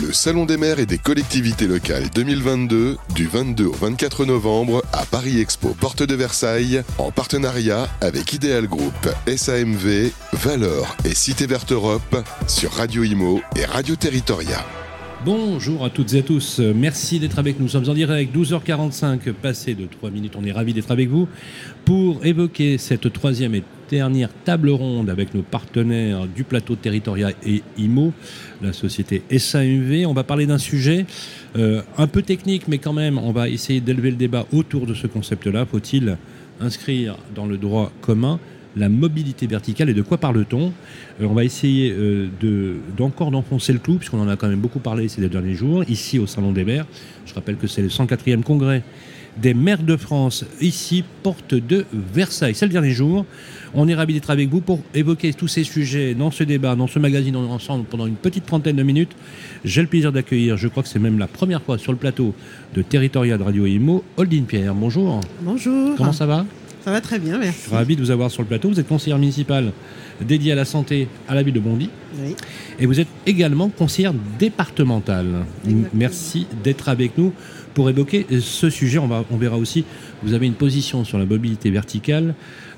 Le Salon des maires et des collectivités locales 2022 du 22 au 24 novembre à Paris Expo Porte de Versailles en partenariat avec Ideal Group, SAMV, Valor et Cité Verte Europe sur Radio Imo et Radio Territoria. Bonjour à toutes et à tous, merci d'être avec nous. Nous sommes en direct, 12h45, passé de 3 minutes. On est ravis d'être avec vous pour évoquer cette troisième et dernière table ronde avec nos partenaires du plateau territorial et IMO, la société SAMV. On va parler d'un sujet euh, un peu technique, mais quand même, on va essayer d'élever le débat autour de ce concept-là. Faut-il inscrire dans le droit commun la mobilité verticale et de quoi parle-t-on? Euh, On va essayer euh, d'encore d'enfoncer le clou, puisqu'on en a quand même beaucoup parlé ces derniers jours, ici au Salon des maires. Je rappelle que c'est le 104e congrès des maires de France, ici, porte de Versailles. C'est le dernier jour. On est ravis d'être avec vous pour évoquer tous ces sujets dans ce débat, dans ce magazine ensemble pendant une petite trentaine de minutes. J'ai le plaisir d'accueillir, je crois que c'est même la première fois sur le plateau de Territorial Radio Imo, Holdine Pierre. Bonjour. Bonjour. Comment ça va Ça va très bien, merci. Ravi de vous avoir sur le plateau. Vous êtes conseillère municipale dédiée à la santé à la ville de Bondy. Oui. Et vous êtes également conseillère départementale. Exactement. Merci d'être avec nous pour évoquer ce sujet. On, va, on verra aussi, vous avez une position sur la mobilité verticale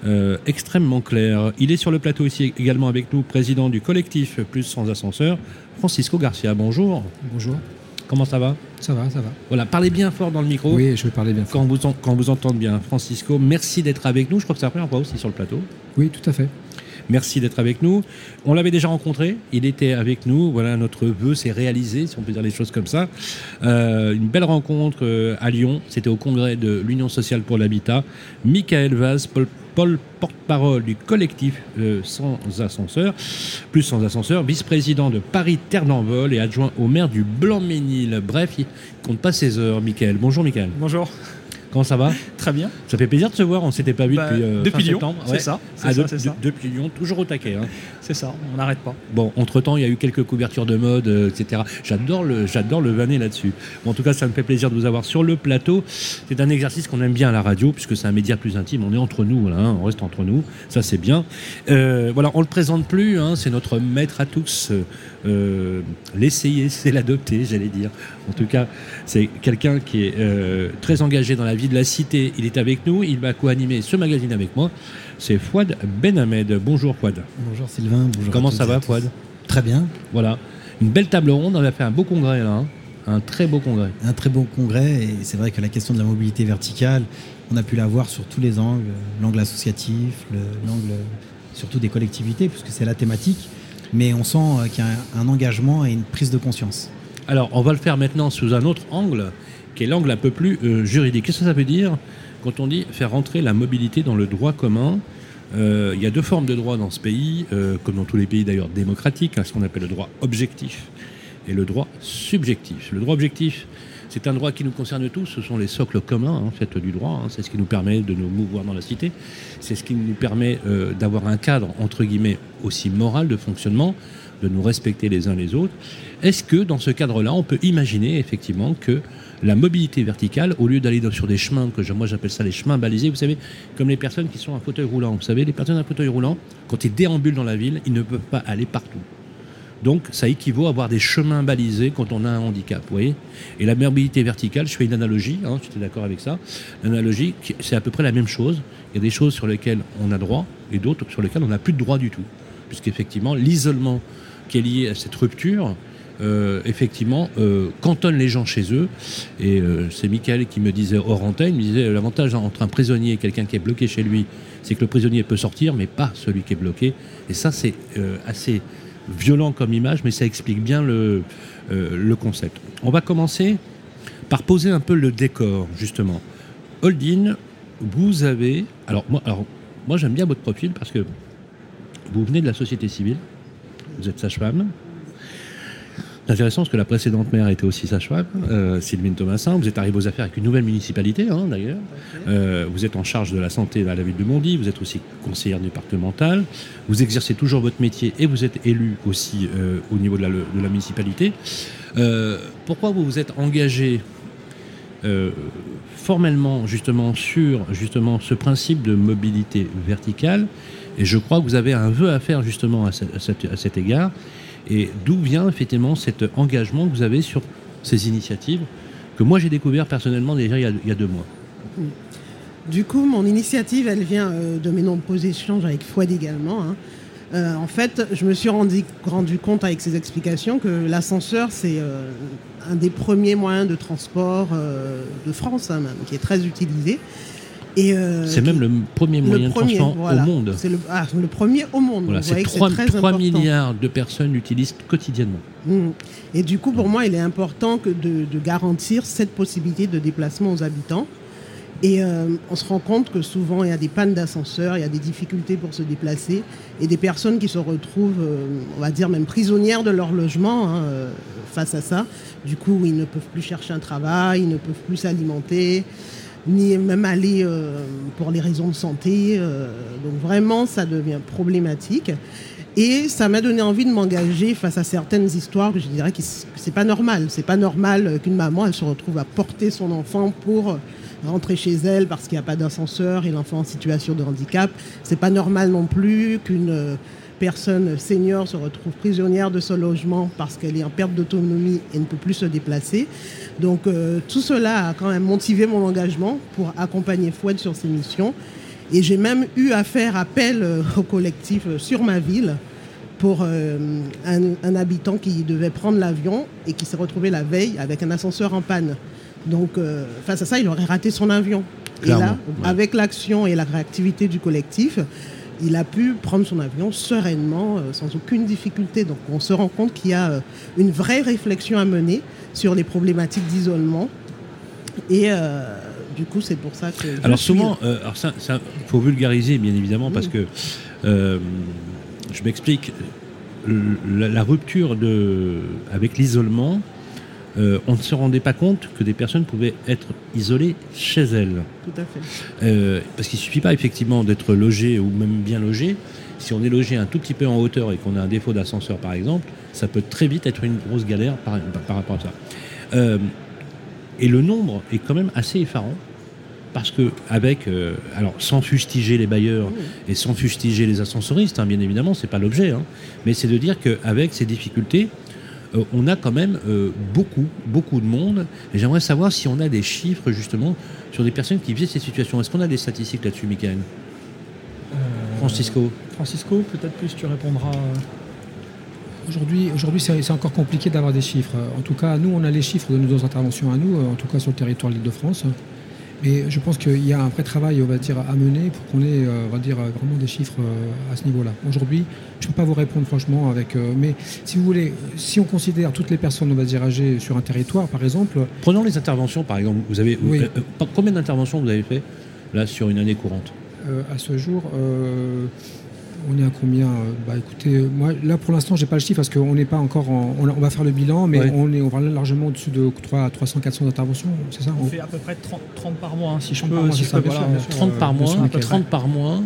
euh, extrêmement claire. Il est sur le plateau ici également avec nous, président du collectif Plus sans ascenseur, Francisco Garcia. Bonjour. Bonjour, Comment ça va? Ça va, ça va. Voilà, parlez bien fort dans le micro. Oui, je vais parler bien fort. Quand vous, en- quand vous entendez bien, Francisco, merci d'être avec nous. Je crois que c'est la première fois aussi sur le plateau. Oui, tout à fait. Merci d'être avec nous. On l'avait déjà rencontré, il était avec nous. Voilà, notre vœu s'est réalisé, si on peut dire les choses comme ça. Euh, une belle rencontre euh, à Lyon, c'était au congrès de l'Union sociale pour l'habitat. Michael Vaz, Paul, porte-parole du collectif euh, Sans Ascenseur, plus Sans Ascenseur, vice-président de Paris Terre d'Envol et adjoint au maire du Blanc-Ménil. Bref, il compte pas ses heures, Michael. Bonjour, Michael. Bonjour, Comment ça va très bien. Ça fait plaisir de se voir, on s'était pas vu Bah, depuis, euh, depuis fin Lyon, septembre. c'est ça, Ah, ça, de- depuis Lyon, toujours au taquet. hein. C'est ça, on n'arrête pas. Bon, entre-temps, il y a eu quelques couvertures de mode, euh, etc. J'adore le, j'adore le vanner là-dessus. Bon, en tout cas, ça me fait plaisir de vous avoir sur le plateau. C'est un exercice qu'on aime bien à la radio, puisque c'est un média plus intime. On est entre nous, voilà, hein, on reste entre nous. Ça, c'est bien. Euh, voilà, on le présente plus. hein, c'est notre maître à tous. Euh, L'essayer, c'est l'adopter, j'allais dire. En tout cas, c'est quelqu'un qui est euh, très engagé dans la vie de la cité. Il est avec nous. Il va co-animer ce magazine avec moi. C'est Fouad Benhamed. Bonjour, Fouad. Bonjour Sylvain, bonjour. Comment ça va. Fouad? Très bien. Voilà, une belle table ronde. On a fait un beau congrès là, hein. un très beau congrès. Un très bon congrès et c'est vrai que la question de la mobilité verticale, on a pu la voir sur tous les angles, l'angle associatif, le- l'angle surtout des collectivités, puisque c'est la thématique. Mais on sent euh, qu'il y a un, engagement et une prise de conscience. Alors, on va le faire maintenant sous un autre angle, qui est l'angle un peu plus euh, juridique. Qu'est-ce que ça veut dire quand on dit faire rentrer la mobilité dans le droit commun? Euh, Il y a deux formes de droit dans ce pays, comme dans tous les pays d'ailleurs démocratiques, hein, ce qu'on appelle le droit objectif et le droit subjectif. Le droit objectif, c'est un droit qui nous concerne tous, ce sont les socles communs en fait, du droit, hein. c'est ce qui nous permet de nous mouvoir dans la cité, c'est ce qui nous permet euh, d'avoir un cadre, entre guillemets, aussi moral de fonctionnement, de nous respecter les uns les autres. Est-ce que dans ce cadre-là, on peut imaginer effectivement que la mobilité verticale, au lieu d'aller sur des chemins, que moi j'appelle ça les chemins balisés, vous savez, comme les personnes qui sont en fauteuil roulant, vous savez, les personnes en fauteuil roulant, quand ils déambulent dans la ville, ils ne peuvent pas aller partout. Donc, ça équivaut à avoir des chemins balisés quand on a un handicap, vous voyez Et la mobilité verticale, je fais une analogie, hein, tu es d'accord avec ça L'analogie, c'est à peu près la même chose. Il y a des choses sur lesquelles on a droit et d'autres sur lesquelles on n'a plus de droit du tout. Puisqu'effectivement, l'isolement qui est lié à cette rupture, euh, effectivement, euh, cantonne les gens chez eux. Et euh, c'est Michael qui me disait hors antenne, il me disait l'avantage entre un prisonnier et quelqu'un qui est bloqué chez lui, c'est que le prisonnier peut sortir, mais pas celui qui est bloqué. Et ça, c'est assez violent comme image, mais ça explique bien le, euh, le concept. On va commencer par poser un peu le décor, justement. Holdin, vous avez... Alors, moi, alors, moi j'aime bien votre profil parce que vous venez de la société civile, vous êtes sage-femme. C'est intéressant parce que la précédente maire était aussi sage-femme, euh, Sylvine Thomasin. Vous êtes arrivé aux affaires avec une nouvelle municipalité, hein, d'ailleurs. Euh, vous êtes en charge de la santé à la ville de Bondy. Vous êtes aussi conseillère départementale. Vous exercez toujours votre métier et vous êtes élu aussi euh, au niveau de la, de la municipalité. Pourquoi vous vous êtes engagé formellement justement sur justement ce principe de mobilité verticale? Et je crois que vous avez un vœu à faire justement à, ce- à cet- à cet égard Et d'où vient effectivement cet engagement que vous avez sur ces initiatives que moi j'ai découvert personnellement déjà il y a, deux mois Du coup, mon initiative, elle vient euh, de mes nombreux échanges avec Fouad également. hein. Euh, en fait, je me suis rendu, rendu compte avec ces explications que l'ascenseur, c'est euh, un des premiers moyens de transport de France, hein, même, qui est très utilisé. Et, euh, C'est même le premier le moyen premier, de transport voilà. au monde. C'est le, ah, le premier au monde. Voilà, c'est voyez que 3, très important. milliards de personnes l'utilisent quotidiennement. Mm. Et du coup, pour moi, il est important que de, de garantir cette possibilité de déplacement aux habitants. Et euh, on se rend compte que souvent, il y a des pannes d'ascenseur, il y a des difficultés pour se déplacer, et des personnes qui se retrouvent, euh, on va dire, même prisonnières de leur logement hein, euh, face à ça. Du coup, ils ne peuvent plus chercher un travail, ils ne peuvent plus s'alimenter, ni même aller euh, pour les raisons de santé. euh, donc vraiment, ça devient problématique. Et ça m'a donné envie de m'engager face à certaines histoires que je dirais que c'est pas normal. C'est pas normal euh, qu'une maman elle se retrouve à porter son enfant pour euh, rentrer chez elle parce qu'il n'y a pas d'ascenseur et l'enfant en situation de handicap. C'est pas normal non plus qu'une euh, personne senior se retrouve prisonnière de son logement parce qu'elle est en perte d'autonomie et ne peut plus se déplacer. Donc euh, tout cela a quand même motivé mon engagement pour accompagner Fouad sur ses missions. Et j'ai même eu à faire appel euh, au collectif euh, sur ma ville pour euh, un, un habitant qui devait prendre l'avion et qui s'est retrouvé la veille avec un ascenseur en panne. Donc euh, face à ça, il aurait raté son avion. Et là, ouais. avec l'action et la réactivité du collectif, il a pu prendre son avion sereinement, euh, sans aucune difficulté. Donc on se rend compte qu'il y a euh, une vraie réflexion à mener sur les problématiques d'isolement. Et euh, du coup, c'est pour ça que... Alors souvent, alors ça, ça, faut vulgariser bien évidemment parce que je m'explique. La, la rupture de, avec l'isolement, euh, on ne se rendait pas compte que des personnes pouvaient être isolées chez elles. Tout à fait. Euh, parce qu'il ne suffit pas effectivement d'être logé ou même bien logé. Si on est logé un tout petit peu en hauteur et qu'on a un défaut d'ascenseur par exemple, ça peut très vite être une grosse galère par, par rapport à ça. Euh, et le nombre est quand même assez effarant. Parce que, avec, euh, alors sans fustiger les bailleurs et sans fustiger les ascensoristes, hein, bien évidemment, c'est pas l'objet, hein, mais c'est de dire qu'avec ces difficultés, on a quand même euh, beaucoup, beaucoup de monde. Et j'aimerais savoir si on a des chiffres justement sur des personnes qui vivent ces situations. Est-ce qu'on a des statistiques là-dessus, Michael Francisco Francisco, peut-être plus tu répondras. Aujourd'hui, aujourd'hui c'est c'est encore compliqué d'avoir des chiffres. En tout cas, nous, on a les chiffres de nos interventions à nous, en tout cas sur le territoire de l'Île-de-France. Mais je pense qu'il y a un vrai travail, on va dire, à mener pour qu'on ait, euh, on va dire, vraiment des chiffres euh, à ce niveau-là. Aujourd'hui, je ne peux pas vous répondre franchement avec. euh, mais si vous voulez, si on considère toutes les personnes, on va dire, âgées sur un territoire, par exemple, Prenons les interventions, par exemple. Vous avez Oui. euh, euh, combien d'interventions vous avez fait là sur une année courante? Euh, à ce jour, euh, on est à combien euh, Bah écoutez, euh, moi là pour l'instant j'ai pas le chiffre parce qu'on n'est pas encore en, on, va faire le bilan, mais Ouais. on est on va largement au-dessus de 3, 300, 400 interventions, c'est ça On On- fait à peu près 30, 30 par mois, hein, si je 30 peux. par mois, si c'est je ça, peux, bien voilà. sûr, bien sûr. 30 par euh, bien mois, sûr, Michael. 30 par mois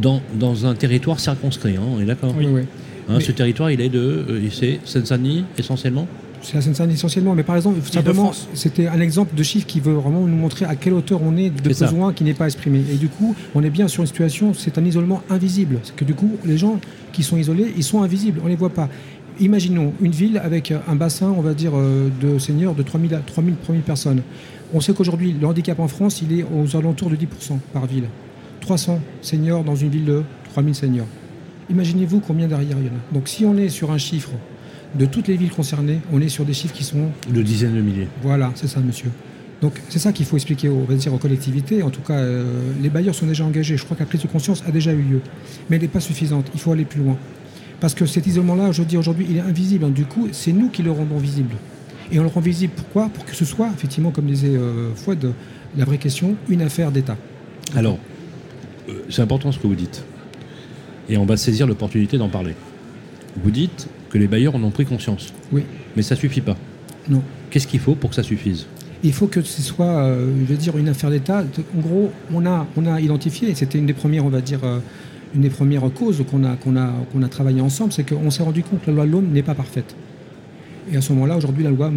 dans, dans un territoire circonscrit, hein, on est d'accord Oui, oui. Hein, Mais- Ce territoire, il est de, euh, c'est Seine-Saint-Denis essentiellement C'est la Seine-Saint-Denis essentiellement, mais par exemple, simplement, c'était un exemple de chiffre qui veut vraiment nous montrer à quelle hauteur on est de besoin qui n'est pas exprimé. Et du coup, on est bien sur une situation, c'est un isolement invisible. C'est que du coup, les gens qui sont isolés, ils sont invisibles, on ne les voit pas. Imaginons une ville avec un bassin, on va dire, euh, de seniors de 3000 à 3000, 3000 personnes. On sait qu'aujourd'hui, le handicap en France, il est aux alentours de 10% par ville. 300 seniors dans une ville de 3000 seniors. Imaginez-vous combien derrière il y en a. Donc si on est sur un chiffre de toutes les villes concernées, on est sur des chiffres qui sont... De dizaines de milliers. Voilà, c'est ça, monsieur. Donc c'est ça qu'il faut expliquer aux, dire, aux collectivités. En tout cas, euh, les bailleurs sont déjà engagés. Je crois que la prise de conscience a déjà eu lieu. Mais elle n'est pas suffisante. Il faut aller plus loin. Parce que cet isolement-là, je dis aujourd'hui, il est invisible. Du coup, c'est nous qui le rendons visible. Et on le rend visible pourquoi? Pour que ce soit, effectivement, comme disait euh, Fouad, la vraie question, une affaire d'État. Alors, euh, c'est important ce que vous dites. Et on va saisir l'opportunité d'en parler. Vous dites que les bailleurs en ont pris conscience. Oui. Mais ça suffit pas. Non. Qu'est-ce qu'il faut pour que ça suffise? Il faut que ce soit, euh, je veux dire, une affaire d'État. En gros, on a, on a identifié, et c'était une des premières, on va dire, euh, une des premières causes qu'on a, qu'on a, qu'on a travaillé ensemble, c'est qu'on s'est rendu compte que la loi de l'homme n'est pas parfaite. Et à ce moment-là, aujourd'hui, la loi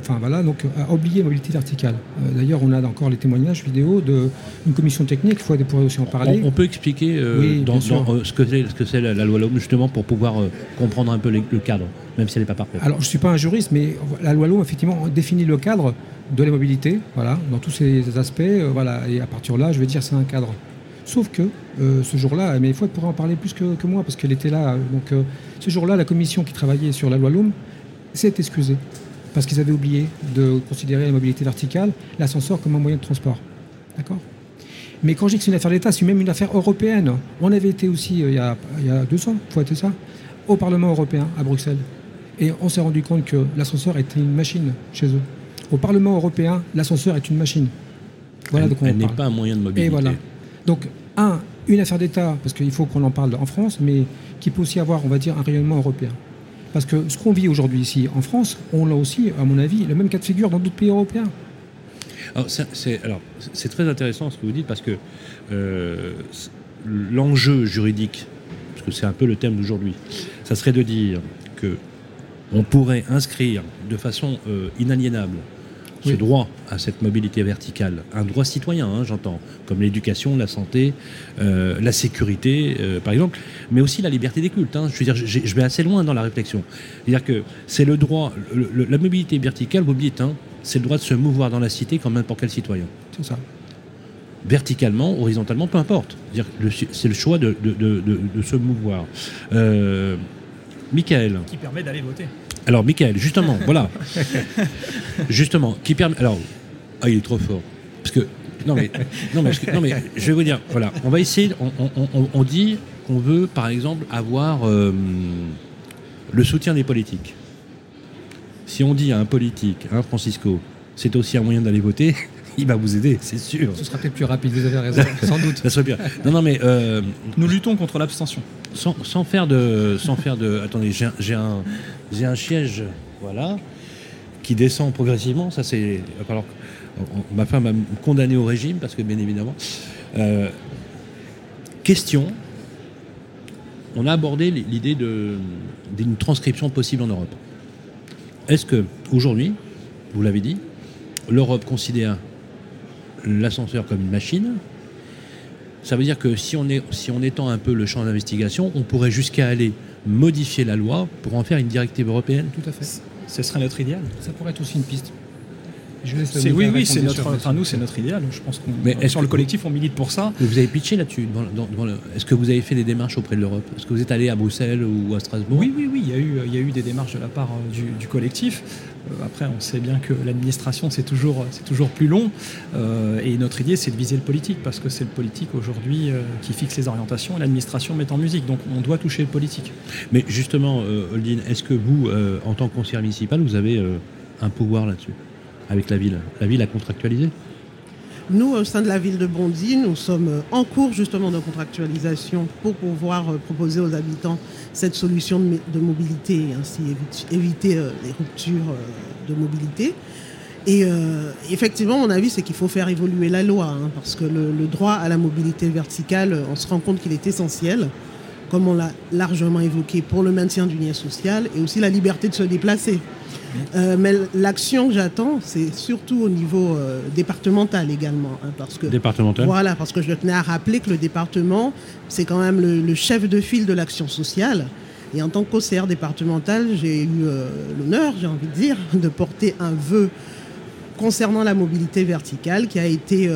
enfin, voilà, donc, a oublié la mobilité verticale. Euh, D'ailleurs, on a encore les témoignages vidéo d'une commission technique, il faut pourrait aussi en parler. On, on peut expliquer euh, Oui, dans, euh, ce que c'est la, la loi L'Homme, justement, pour pouvoir comprendre un peu les- le cadre, même si elle n'est pas parfaite. Alors, je ne suis pas un juriste, mais la loi L'Homme, effectivement, définit le cadre de la mobilité, voilà, dans tous ces aspects, voilà, et à partir de là, je vais dire c'est un cadre. Sauf que euh, ce jour-là, mais Fouad pourrait en parler plus que, que moi, parce qu'elle était là. Donc, euh, ce jour-là, la commission qui travaillait sur la loi L'Homme s'est excusée, parce qu'ils avaient oublié de considérer la mobilité verticale, l'ascenseur comme un moyen de transport. D'accord? Mais quand je dis que c'est une affaire d'État, c'est même une affaire européenne. On avait été aussi, euh, il, y a, il y a deux ans, faut être ça, au Parlement européen, à Bruxelles. Et on s'est rendu compte que l'ascenseur était une machine chez eux. Au Parlement européen, l'ascenseur est une machine. Voilà de elle quoi elle on n'est pas un moyen de mobilité. Et voilà. Donc, un, une affaire d'État, parce qu'il faut qu'on en parle en France, mais qui peut aussi avoir, on va dire, un rayonnement européen. Parce que ce qu'on vit aujourd'hui ici en France, on l'a aussi, à mon avis, le même cas de figure dans d'autres pays européens. Alors, c'est- très intéressant ce que vous dites parce que euh, l'enjeu juridique, parce que c'est un peu le thème d'aujourd'hui, ça serait de dire que on pourrait inscrire de façon euh, inaliénable ce Oui. droit à cette mobilité verticale, un droit citoyen, hein, j'entends, comme l'éducation, la santé, euh, la sécurité, euh, par exemple, mais aussi la liberté des cultes. hein. Je veux dire, je vais assez loin dans la réflexion. C'est-à-dire que c'est le droit, le- le- la mobilité verticale, vous me dites, hein, c'est le droit de se mouvoir dans la cité comme n'importe quel citoyen. C'est ça. Verticalement, horizontalement, peu importe. C'est le choix de, de- de- de- de se mouvoir. Euh, Michael. Qui permet d'aller voter. Alors, Michael, justement, voilà. Justement, qui permet. Alors, ah, il est trop fort. Parce que. Non, mais, non, mais, non, mais je vais vous dire, voilà, on va essayer. On, on- on- on dit qu'on veut, par exemple, avoir euh, le soutien des politiques. Si on dit à un politique, hein, Francisco, c'est aussi un moyen d'aller voter, il va vous aider, c'est sûr. Ce sera peut-être plus rapide, vous avez raison, sans doute. Ça serait bien. Non, non, mais euh, Nous luttons contre l'abstention. Sans, faire de, sans faire de. Attendez, j'ai un, un, siège, voilà, qui descend progressivement. Ça, c'est. on- ma femme va me condamner au régime parce que, bien évidemment. euh, question. On a abordé l'idée d'une transcription possible en Europe. Est-ce que aujourd'hui, vous l'avez dit, l'Europe considère l'ascenseur comme une machine ça veut dire que si on, est, si on étend un peu le champ d'investigation, on pourrait jusqu'à aller modifier la loi pour en faire une directive européenne. Tout à fait. Ce serait notre idéal. Ça pourrait être aussi une piste. Je C'est, oui, oui, c'est notre, enfin, nous, c'est notre idéal. Je pense qu'on, Mais est-ce sur que- le collectif, on milite pour ça. Vous avez pitché là-dessus devant- dans- devant le- Est-ce que vous avez fait des démarches auprès de l'Europe? Est-ce que vous êtes allé à Bruxelles ou à Strasbourg? Oui, oui, oui, il y a eu, il y a eu des démarches de la part euh, du, du collectif. Euh, après, on sait bien que l'administration, c'est toujours, toujours plus long. Euh, et notre idée, c'est de viser le politique, parce que c'est le politique aujourd'hui euh, qui fixe les orientations et l'administration met en musique. Donc, on doit toucher le politique. Mais justement, Holdine, est-ce que vous, en tant que conseiller municipal, vous avez un pouvoir là-dessus avec la ville? La ville a contractualisé? Nous, au sein de la ville de Bondy, nous sommes euh, en cours justement de contractualisation pour pouvoir euh, proposer aux habitants cette solution de, mobilité et ainsi évi- éviter euh, les ruptures de mobilité. Et euh, effectivement, mon avis, c'est qu'il faut faire évoluer la loi, hein, parce que le, droit à la mobilité verticale, on se rend compte qu'il est essentiel, comme on l'a largement évoqué, pour le maintien du lien social et aussi la liberté de se déplacer. Euh, mais l'action que j'attends, c'est surtout au niveau euh, départemental également, hein, parce que Départemental voilà, parce que je tenais à rappeler que le département, c'est quand même le, le chef de file de l'action sociale. Et en tant qu'OCR départemental, j'ai eu euh, l'honneur, j'ai envie de dire, de porter un vœu concernant la mobilité verticale qui a été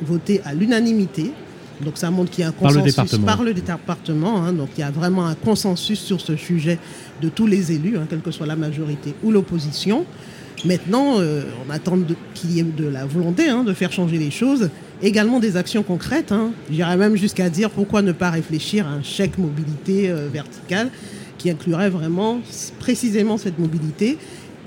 voté à l'unanimité. Donc ça montre qu'il y a un Par le consensus département. par le département. hein. donc il y a vraiment un consensus sur ce sujet de tous les élus, hein, quelle que soit la majorité ou l'opposition. Maintenant, euh, on attend qu'il y ait de la volonté hein, de faire changer les choses, également des actions concrètes. J'irais même jusqu'à dire pourquoi ne pas réfléchir à un chèque mobilité euh, verticale qui inclurait vraiment précisément cette mobilité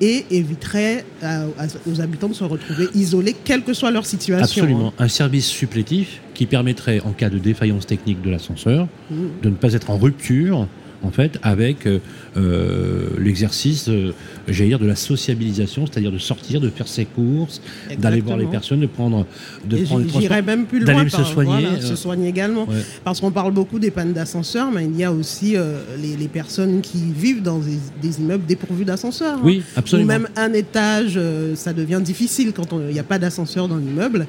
et éviterait à- à- aux habitants de se retrouver isolés, quelle que soit leur situation. Absolument. Un service supplétif qui permettrait, en cas de défaillance technique de l'ascenseur, Mm. de ne pas être en rupture en fait, avec euh, euh, l'exercice, euh, j'allais dire, de la sociabilisation, c'est-à-dire de sortir, de faire ses courses, d'aller voir les personnes, de prendre, de Et prendre les même plus d'aller loin. se par- soigner, voilà, euh, se soigner également. ouais. Parce qu'on parle beaucoup des pannes d'ascenseur, mais il y a aussi les, les personnes qui vivent dans des, des immeubles dépourvus d'ascenseur. hein. Oui, Ou absolument. même un étage, ça devient difficile quand il n'y a pas d'ascenseur dans l'immeuble.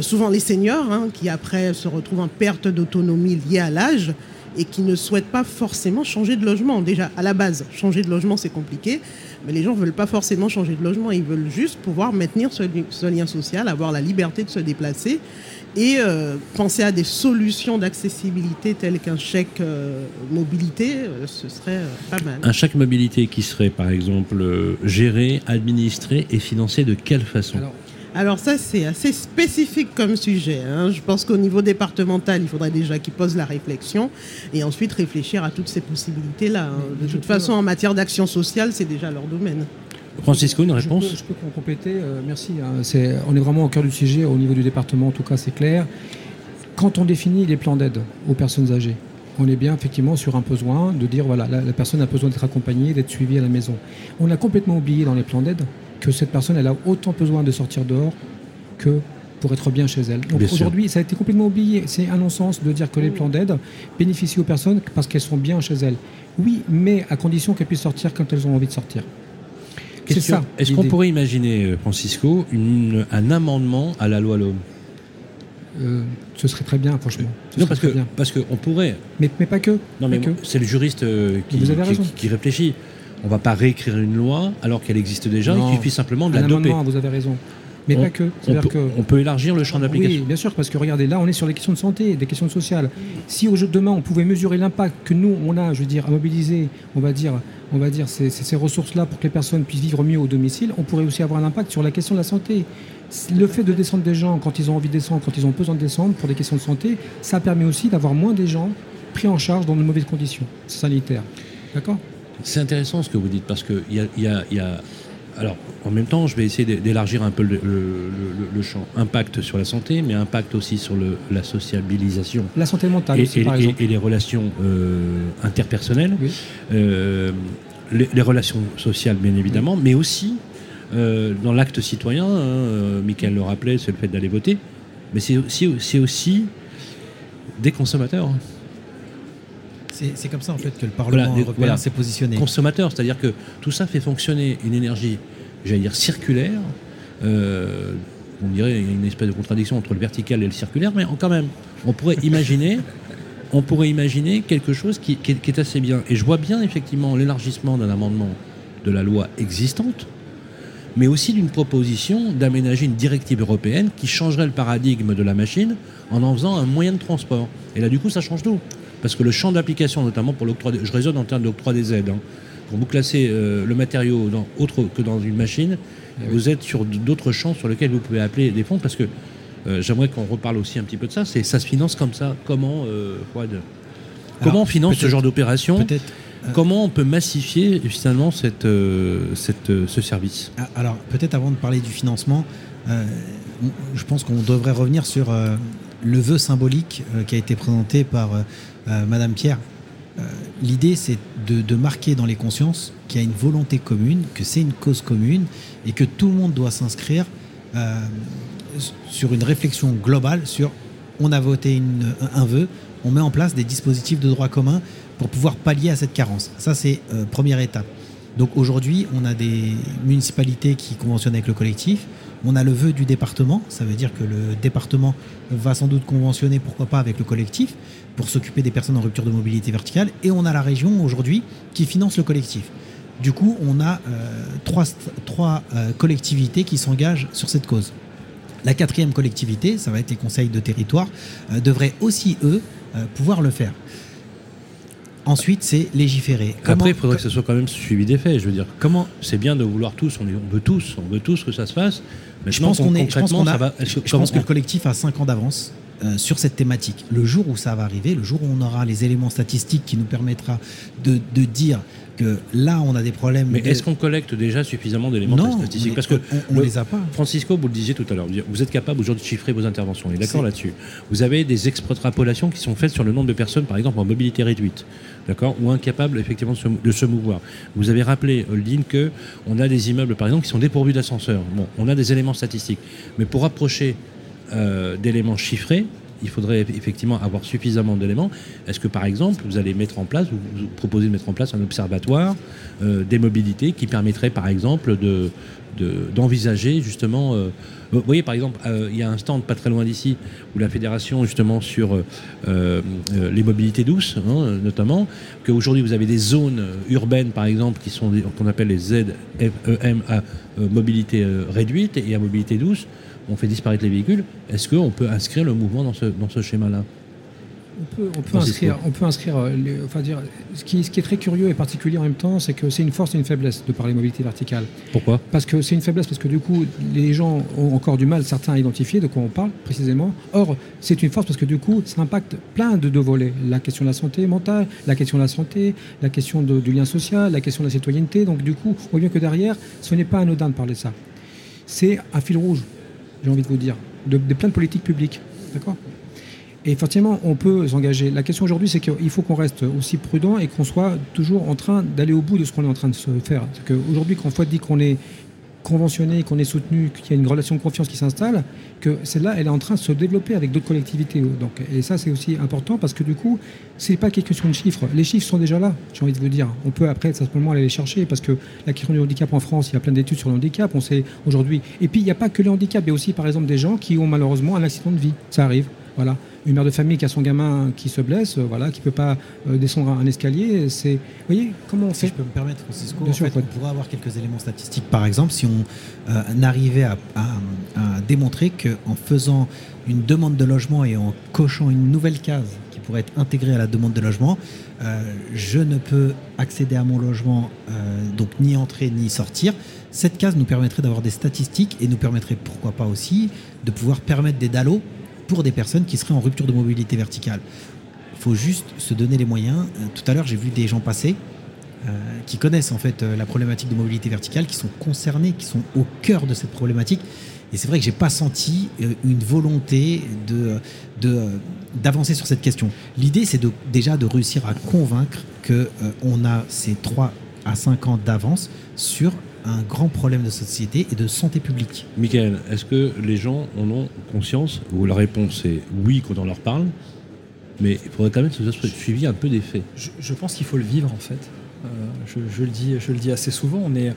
Souvent les seniors, hein, qui après se retrouvent en perte d'autonomie liée à l'âge et qui ne souhaitent pas forcément changer de logement. Déjà, à la base, changer de logement, c'est compliqué, mais les gens ne veulent pas forcément changer de logement, ils veulent juste pouvoir maintenir ce, li- ce lien social, avoir la liberté de se déplacer et euh, penser à des solutions d'accessibilité telles qu'un chèque euh, mobilité, euh, ce serait euh, pas mal. Un chèque mobilité qui serait, par exemple, géré, administré et financé de quelle façon? Alors, Alors ça, c'est assez spécifique comme sujet. hein. Je pense qu'au niveau départemental, il faudrait déjà qu'ils posent la réflexion et ensuite réfléchir à toutes ces possibilités-là. hein. De toute façon, en matière d'action sociale, c'est déjà leur domaine. Francisco, une Je réponse? peux, je peux compléter, euh, merci. hein. C'est- on est vraiment au cœur du sujet, au niveau du département, en tout cas, c'est clair. Quand on définit les plans d'aide aux personnes âgées, on est bien effectivement sur un besoin de dire voilà, la, la personne a besoin d'être accompagnée, d'être suivie à la maison. On a complètement oublié dans les plans d'aide que cette personne, elle a autant besoin de sortir dehors que pour être bien chez elle. Donc aujourd'hui, ça a été complètement oublié. C'est un non-sens de dire que les plans d'aide bénéficient aux personnes parce qu'elles sont bien chez elles. Oui, mais à condition qu'elles puissent sortir quand elles ont envie de sortir. C'est ça. Est-ce qu'on pourrait imaginer, euh, Francisco, une- un amendement à la loi L'Homme? Euh, ce serait très bien, franchement. Ce Non, serait parce que très bien. parce qu'on pourrait. Mais, mais pas que. Non, mais c'est le juriste euh, qui réfléchit. On va pas réécrire une loi alors qu'elle existe déjà. Non. Il suffit simplement de la doper. vous avez raison. Mais On- pas que. On peut, que. on peut élargir le champ d'application. Oui, bien sûr, parce que regardez, là, on est sur les questions de santé, des questions sociales. Si au jeu de demain, on pouvait mesurer l'impact que nous, on a, je veux dire, à mobiliser, on va dire, on va dire ces, ces- ces ressources-là pour que les personnes puissent vivre mieux au domicile, on pourrait aussi avoir un impact sur la question de la santé. Le fait de descendre des gens quand ils ont envie de descendre, quand ils ont besoin de descendre pour des questions de santé, ça permet aussi d'avoir moins des gens pris en charge dans de mauvaises conditions sanitaires. D'accord? C'est intéressant ce que vous dites parce que il y a, y a- y a- alors en même temps, je vais essayer d'é- d'élargir un peu le, le- le- le champ. Impact sur la santé, mais impact aussi sur la sociabilisation La santé mentale et, aussi, et- par exemple. et les relations euh, interpersonnelles, Oui. Euh, les, les relations sociales bien évidemment, mais aussi euh, dans l'acte citoyen. hein, Michael le rappelait, c'est le fait d'aller voter, mais c'est aussi, c'est aussi des consommateurs. C'est comme ça en fait que le Parlement Voilà, européen voilà. s'est positionné. c'est-à-dire que tout ça fait fonctionner une énergie, j'allais dire circulaire. euh, on dirait y a une espèce de contradiction entre le vertical et le circulaire, mais quand même, on pourrait imaginer, on pourrait imaginer quelque chose qui, qui est, qui est assez bien. Et je vois bien effectivement l'élargissement d'un amendement de la loi existante, mais aussi d'une proposition d'aménager une directive européenne qui changerait le paradigme de la machine en en faisant un moyen de transport. Et là, du coup, ça change tout. Parce que le champ d'application, notamment pour l'octroi, des- je raisonne en termes d'octroi des aides. hein. Quand vous classez euh, le matériau dans, autre que dans une machine, vous êtes sur d'autres champs sur lesquels vous pouvez appeler des fonds. Parce que euh, j'aimerais qu'on reparle aussi un petit peu de ça. C'est ça se finance comme ça. Comment, euh, Comment on finance ce genre d'opération? Comment on peut massifier finalement cette, cette, ce service? Ah, Alors, peut-être avant de parler du financement, je pense qu'on devrait revenir sur le vœu symbolique qui a été présenté par Madame Pierre. Euh, L'idée, c'est de, marquer dans les consciences qu'il y a une volonté commune, que c'est une cause commune et que tout le monde doit s'inscrire euh, sur une réflexion globale sur on a voté un vœu, on met en place des dispositifs de droit commun pour pouvoir pallier à cette carence. Ça, c'est euh, première étape. Donc aujourd'hui, on a des municipalités qui conventionnent avec le collectif. On a le vœu du département. Ça veut dire que le département va sans doute conventionner, pourquoi pas, avec le collectif pour s'occuper des personnes en rupture de mobilité verticale. Et on a la région aujourd'hui qui finance le collectif. Du coup, on a euh, trois, euh, collectivités qui s'engagent sur cette cause. La quatrième collectivité, ça va être les conseils de territoire, euh, devraient aussi, eux, pouvoir le faire. Ensuite, c'est légiférer. Comment- Après, il faudrait que ce soit quand même suivi des faits. Je veux dire, Comment c'est bien de vouloir tous, on, veut tous, on veut tous que ça se fasse. Je Maintenant, pense qu'on est. Je pense qu'on a. va. Je que- je pense que le collectif a 5 ans d'avance euh, sur cette thématique. Le jour où ça va arriver, le jour où on aura les éléments statistiques qui nous permettra de, de dire que là, on a des problèmes. Mais de- est-ce qu'on collecte déjà suffisamment d'éléments statistiques on- Parce que on, on le- les a pas. Francisco, vous le disiez tout à l'heure, vous êtes capable aujourd'hui de chiffrer vos interventions, on est d'accord là-dessus. Vous avez des extrapolations qui sont faites sur le nombre de personnes, par exemple, en mobilité réduite, d'accord, ou incapables effectivement de se, mouvoir. Vous avez rappelé, Holding, que on a des immeubles, par exemple, qui sont dépourvus d'ascenseurs. Bon, on a des éléments statistiques, mais pour approcher euh, d'éléments chiffrés, il faudrait effectivement avoir suffisamment d'éléments. Est-ce que, par exemple, vous allez mettre en place, vous, proposez de mettre en place un observatoire euh, des mobilités qui permettrait, par exemple, de de- d'envisager justement. euh, vous voyez, par exemple, euh, il y a un stand pas très loin d'ici où la fédération justement sur euh, euh, les mobilités douces, hein, notamment, qu'aujourd'hui vous avez des zones urbaines, par exemple, qui sont qu'on appelle les ZEM à mobilité réduite et à mobilité douce. On fait disparaître les véhicules. Est-ce qu'on peut inscrire le mouvement dans ce schéma-là? On peut, on peut Francisco. inscrire, on peut inscrire les- enfin dire, ce, qui, ce qui est très curieux et particulier en même temps, c'est que c'est une force et une faiblesse de parler mobilité verticale. Pourquoi? Parce que c'est une faiblesse, parce que du coup, les gens ont encore du mal, certains, à identifier de quoi on parle précisément. Or, c'est une force parce que du coup, ça impacte plein de, de volets. La question de la santé mentale, la question de la santé, la question de- du lien social, la question de la citoyenneté. Donc, du coup, on voit bien que derrière, ce n'est pas anodin de parler de ça. C'est un fil rouge, j'ai envie de vous dire, de, de plein de politiques publiques. D'accord? Et effectivement, on peut s'engager. La question aujourd'hui, c'est qu'il faut qu'on reste aussi prudent et qu'on soit toujours en train d'aller au bout de ce qu'on est en train de se faire. C'est qu'aujourd'hui, quand Fouad dit qu'on est conventionné, qu'on est soutenu, qu'il y a une relation de confiance qui s'installe, que celle-là, elle est en train de se développer avec d'autres collectivités. Donc, et ça, c'est aussi important parce que du coup, c'est pas quelque question de chiffres. Les chiffres sont déjà là, j'ai envie de vous dire. On peut après simplement aller les chercher parce que la question du handicap en France, il y a plein d'études sur le handicap. On sait aujourd'hui. Et puis, il n'y a pas que le handicap, il y a aussi, par exemple, des gens qui ont malheureusement un accident de vie. Ça arrive. Voilà. Une mère de famille qui a son gamin qui se blesse, euh, voilà, qui peut pas euh, descendre un escalier, c'est. Vous voyez comment on Si fait je peux me permettre, Francisco, Bien en sûr, fait, on pourrait avoir quelques éléments statistiques. Par exemple, si on euh, arrivait à, à- à démontrer qu'en faisant une demande de logement et en cochant une nouvelle case qui pourrait être intégrée à la demande de logement, euh, je ne peux accéder à mon logement, euh, donc ni entrer ni sortir. Cette case nous permettrait d'avoir des statistiques et nous permettrait, pourquoi pas aussi, de pouvoir permettre des DALO pour des personnes qui seraient en rupture de mobilité verticale. Il faut juste se donner les moyens. Euh, Tout à l'heure, j'ai vu des gens passer euh, qui connaissent en fait euh, la problématique de mobilité verticale, qui sont concernés, qui sont au cœur de cette problématique. Et c'est vrai que j'ai pas senti une volonté d'avancer sur cette question. L'idée, c'est déjà de réussir à convaincre que euh, on a ces 3 à 5 ans d'avance sur un grand problème de société et de santé publique. Michael, est-ce que les gens en ont conscience Ou la réponse est oui quand on leur parle, mais il faudrait quand même que ce soit suivi un peu des faits. Je, je pense qu'il faut le vivre en fait. Euh, je, je le dis, je le dis assez souvent. On est,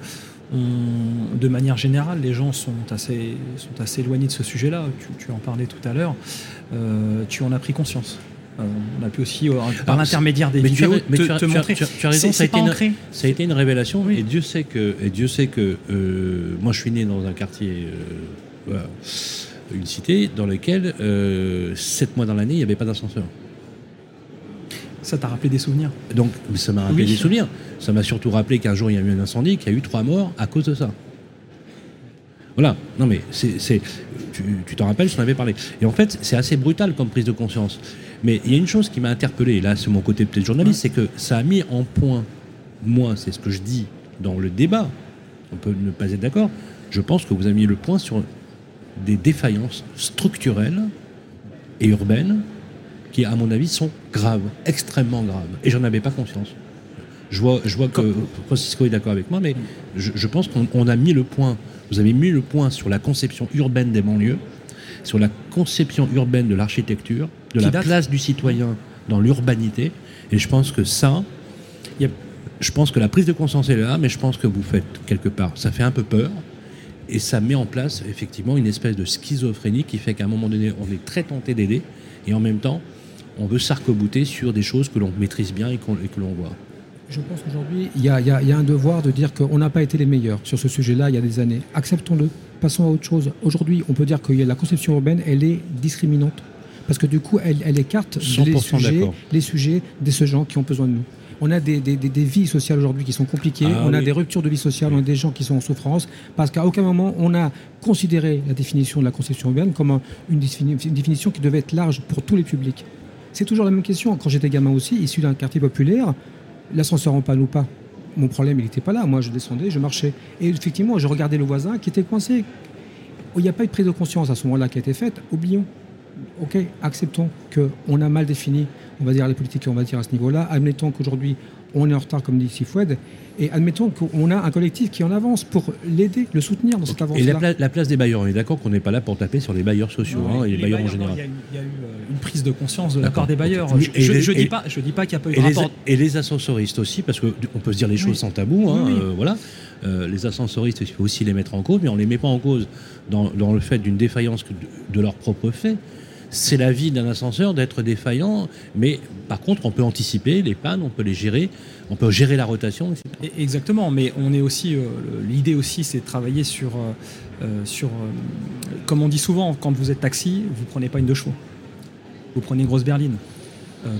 on- de manière générale, les gens sont assez, sont assez éloignés de ce sujet-là. Tu, tu en parlais tout à l'heure. Euh, tu en as pris conscience. On a pu aussi, euh, par l'intermédiaire des mais tu as- vidéos, mais te, tu as- te tu as- montrer. tu as- tu as raison, ça a été une- ancré. Ça a été une révélation Oui. et Dieu sait que, et Dieu sait que euh, moi je suis né dans un quartier, euh, voilà, une cité dans laquelle euh, sept mois dans l'année il n'y avait pas d'ascenseur. Ça t'a rappelé des souvenirs? Donc ça m'a rappelé Oui. des souvenirs. Ça m'a surtout rappelé qu'un jour il y a eu un incendie, qu'il y a eu trois morts à cause de ça. Voilà. Non mais c'est, tu t'en rappelles, je t'en avais parlé. Et en fait, c'est assez brutal comme prise de conscience. Mais il y a une chose qui m'a interpellé, et là c'est mon côté peut-être journaliste, c'est que ça a mis en point, moi c'est ce que je dis dans le débat, on peut ne pas être d'accord, je pense que vous avez mis le point sur des défaillances structurelles et urbaines qui, à mon avis, sont graves, extrêmement graves. Et j'en avais pas conscience. Je vois, je vois que Francisco est d'accord avec moi, mais je, je pense qu'on on a mis le point, vous avez mis le point sur la conception urbaine des banlieues, sur la conception urbaine de l'architecture, de la date. place du citoyen dans l'urbanité. Et je pense que ça, il y a- je pense que la prise de conscience est là, mais je pense que vous faites quelque part, ça fait un peu peur. Et ça met en place effectivement une espèce de schizophrénie qui fait qu'à un moment donné, on est très tenté d'aider, et en même temps, on veut s'arc-bouter sur des choses que l'on maîtrise bien et, que l'on voit. Je pense qu'aujourd'hui, y, y il y a un devoir de dire qu'on n'a pas été les meilleurs sur ce sujet-là il y a des années. Acceptons-le. Passons à autre chose. Aujourd'hui, on peut dire que la conception urbaine, elle est discriminante. Parce que du coup, elle, elle écarte les 100% sujets, les sujets de ces gens qui ont besoin de nous. On a des, des- des- des vies sociales aujourd'hui qui sont compliquées, Ah on a oui. des ruptures de vie sociale, on a des gens qui sont en souffrance, parce qu'à aucun moment on a considéré la définition de la conception urbaine comme un- une, une définition qui devait être large pour tous les publics. C'est toujours la même question. Quand j'étais gamin aussi, issu d'un quartier populaire, l'ascenseur en panne ou pas, mon problème, il n'était pas là. Moi, je descendais, je marchais. Et effectivement, je regardais le voisin qui était coincé. Il n'y a pas eu de prise de conscience à ce moment-là qui a été faite. Oublions. Ok, acceptons qu'on a mal défini, on va dire, les politiques, on va dire, à ce niveau-là. Admettons qu'aujourd'hui, on est en retard, comme dit Sifoued. Et admettons qu'on a un collectif qui en avance pour l'aider, le soutenir dans cette Et avancée-là. la, pla- la place des bailleurs, on est d'accord qu'on n'est pas là pour taper sur les bailleurs sociaux Non, hein, et les, bailleurs, en général. Il y a eu, il y a eu, une prise de conscience de la part des bailleurs. Je, Et je- les- je et- dis pas, je dis pas qu'il n'y a pas eu Et de les, rapport. et les ascensoristes aussi, parce qu'on peut se dire les choses Oui. sans tabou. hein, Oui, oui. euh, voilà. Euh, les ascensoristes, il faut aussi les mettre en cause, mais on ne les met pas en cause dans, dans le fait d'une défaillance de, de leur propre fait. C'est la vie d'un ascenseur d'être défaillant, mais par contre, on peut anticiper les pannes, on peut les gérer, on peut gérer la rotation, etc. Exactement, mais on est aussi euh, l'idée aussi, c'est de travailler sur euh, euh, sur euh, comme on dit souvent, quand vous êtes taxi, vous prenez pas une deux chevaux, vous prenez une grosse berline.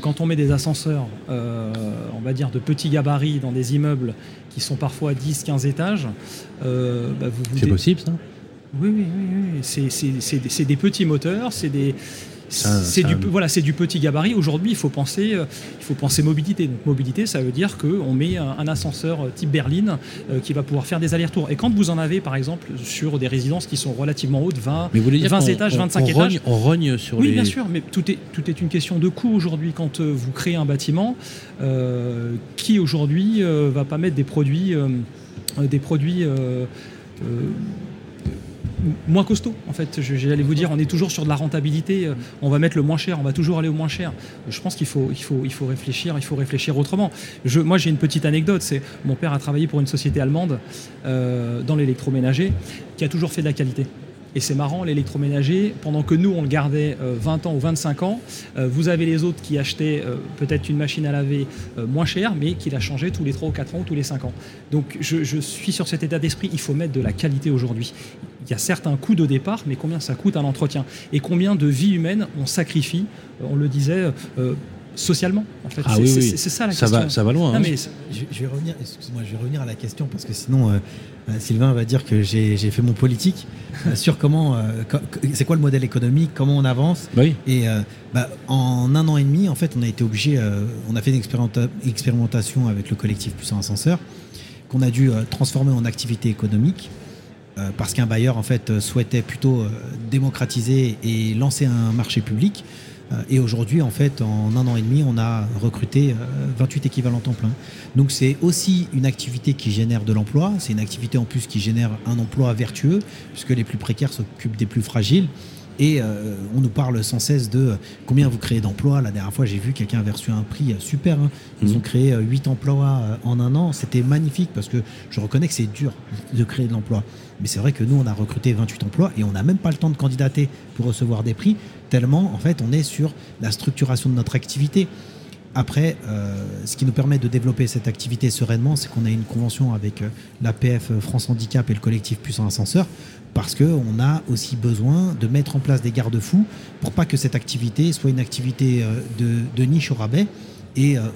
Quand on met des ascenseurs, on va dire de petits gabarits dans des immeubles qui sont parfois 10-15 étages, bah, vous vous C'est possible, ça? Oui, oui, oui, oui. C'est, des- petits moteurs, c'est des. C'est du, voilà, du petit gabarit. Aujourd'hui, il faut penser, euh, il faut penser mobilité. Donc, mobilité, ça veut dire qu'on met un, un ascenseur euh, type berline euh, qui va pouvoir faire des allers-retours. Et quand vous en avez, par exemple, sur des résidences qui sont relativement hautes, 20, Mais vous voulez dire 20 qu'on- étages, on- 25 on étages. rogne, on rogne sur Oui, les... bien sûr, mais tout est, tout est une question de coût aujourd'hui. Quand euh, vous créez un bâtiment, qui aujourd'hui va pas mettre des produits, des produits euh, moins costauds En fait, j'allais vous dire, on est toujours sur de la rentabilité. euh, On va mettre le moins cher, on va toujours aller au moins cher. Je pense qu'il faut, réfléchir, il faut réfléchir autrement. Moi, j'ai une petite anecdote. C'est mon père a travaillé pour une société allemande euh, dans l'électroménager qui a toujours fait de la qualité. Et c'est marrant, l'électroménager, pendant que nous, on le gardait euh, 20 ans ou 25 ans, euh, vous avez les autres qui achetaient euh, peut-être une machine à laver euh, moins chère, mais qui la changeaient tous les 3 ou 4 ans ou tous les 5 ans. Donc je, suis sur cet état d'esprit, il faut mettre de la qualité aujourd'hui. Il y a certes un coût de départ, mais combien ça coûte à l'entretien Et combien de vies humaines on sacrifie, euh, on le disait, euh, socialement en fait. Ah C'est- oui, oui. c'est- C'est ça la ça, question. va, ça va loin. Non, hein. mais Je, je vais revenir, excuse-moi, je vais revenir à la question parce que sinon euh, euh, Sylvain va dire que j'ai j'ai fait mon politique euh, sur comment, euh, co- c'est quoi le modèle économique, comment on avance. Bah oui. Et euh, bah, en un an et demi, en fait, on a été obligé, euh, on a fait une expérimenta- expérimentation avec le collectif Puissant Ascenseur qu'on a dû euh, transformer en activité économique parce qu'un bailleur en fait souhaitait plutôt démocratiser et lancer un marché public. Euh, et aujourd'hui, en fait, en un an et demi, on a recruté euh, 28 équivalents temps plein. Donc c'est aussi une activité qui génère de l'emploi. C'est une activité en plus qui génère un emploi vertueux, puisque les plus précaires s'occupent des plus fragiles. Et euh, on nous parle sans cesse de euh, combien vous créez d'emplois. La dernière fois, j'ai vu quelqu'un avait reçu un prix euh, super. hein. Ils Mhm. ont créé euh, 8 emplois en un an. C'était magnifique parce que je reconnais que c'est dur de créer de l'emploi. Mais c'est vrai que nous, on a recruté 28 emplois et on n'a même pas le temps de candidater pour recevoir des prix, tellement en fait on est sur la structuration de notre activité. Après, euh, ce qui nous permet de développer cette activité sereinement, c'est qu'on a une convention avec euh, l'APF France Handicap et le collectif Puissant Ascenseur, parce qu'on a aussi besoin de mettre en place des garde-fous pour pas que cette activité soit une activité euh, de niche au rabais. Et euh, euh,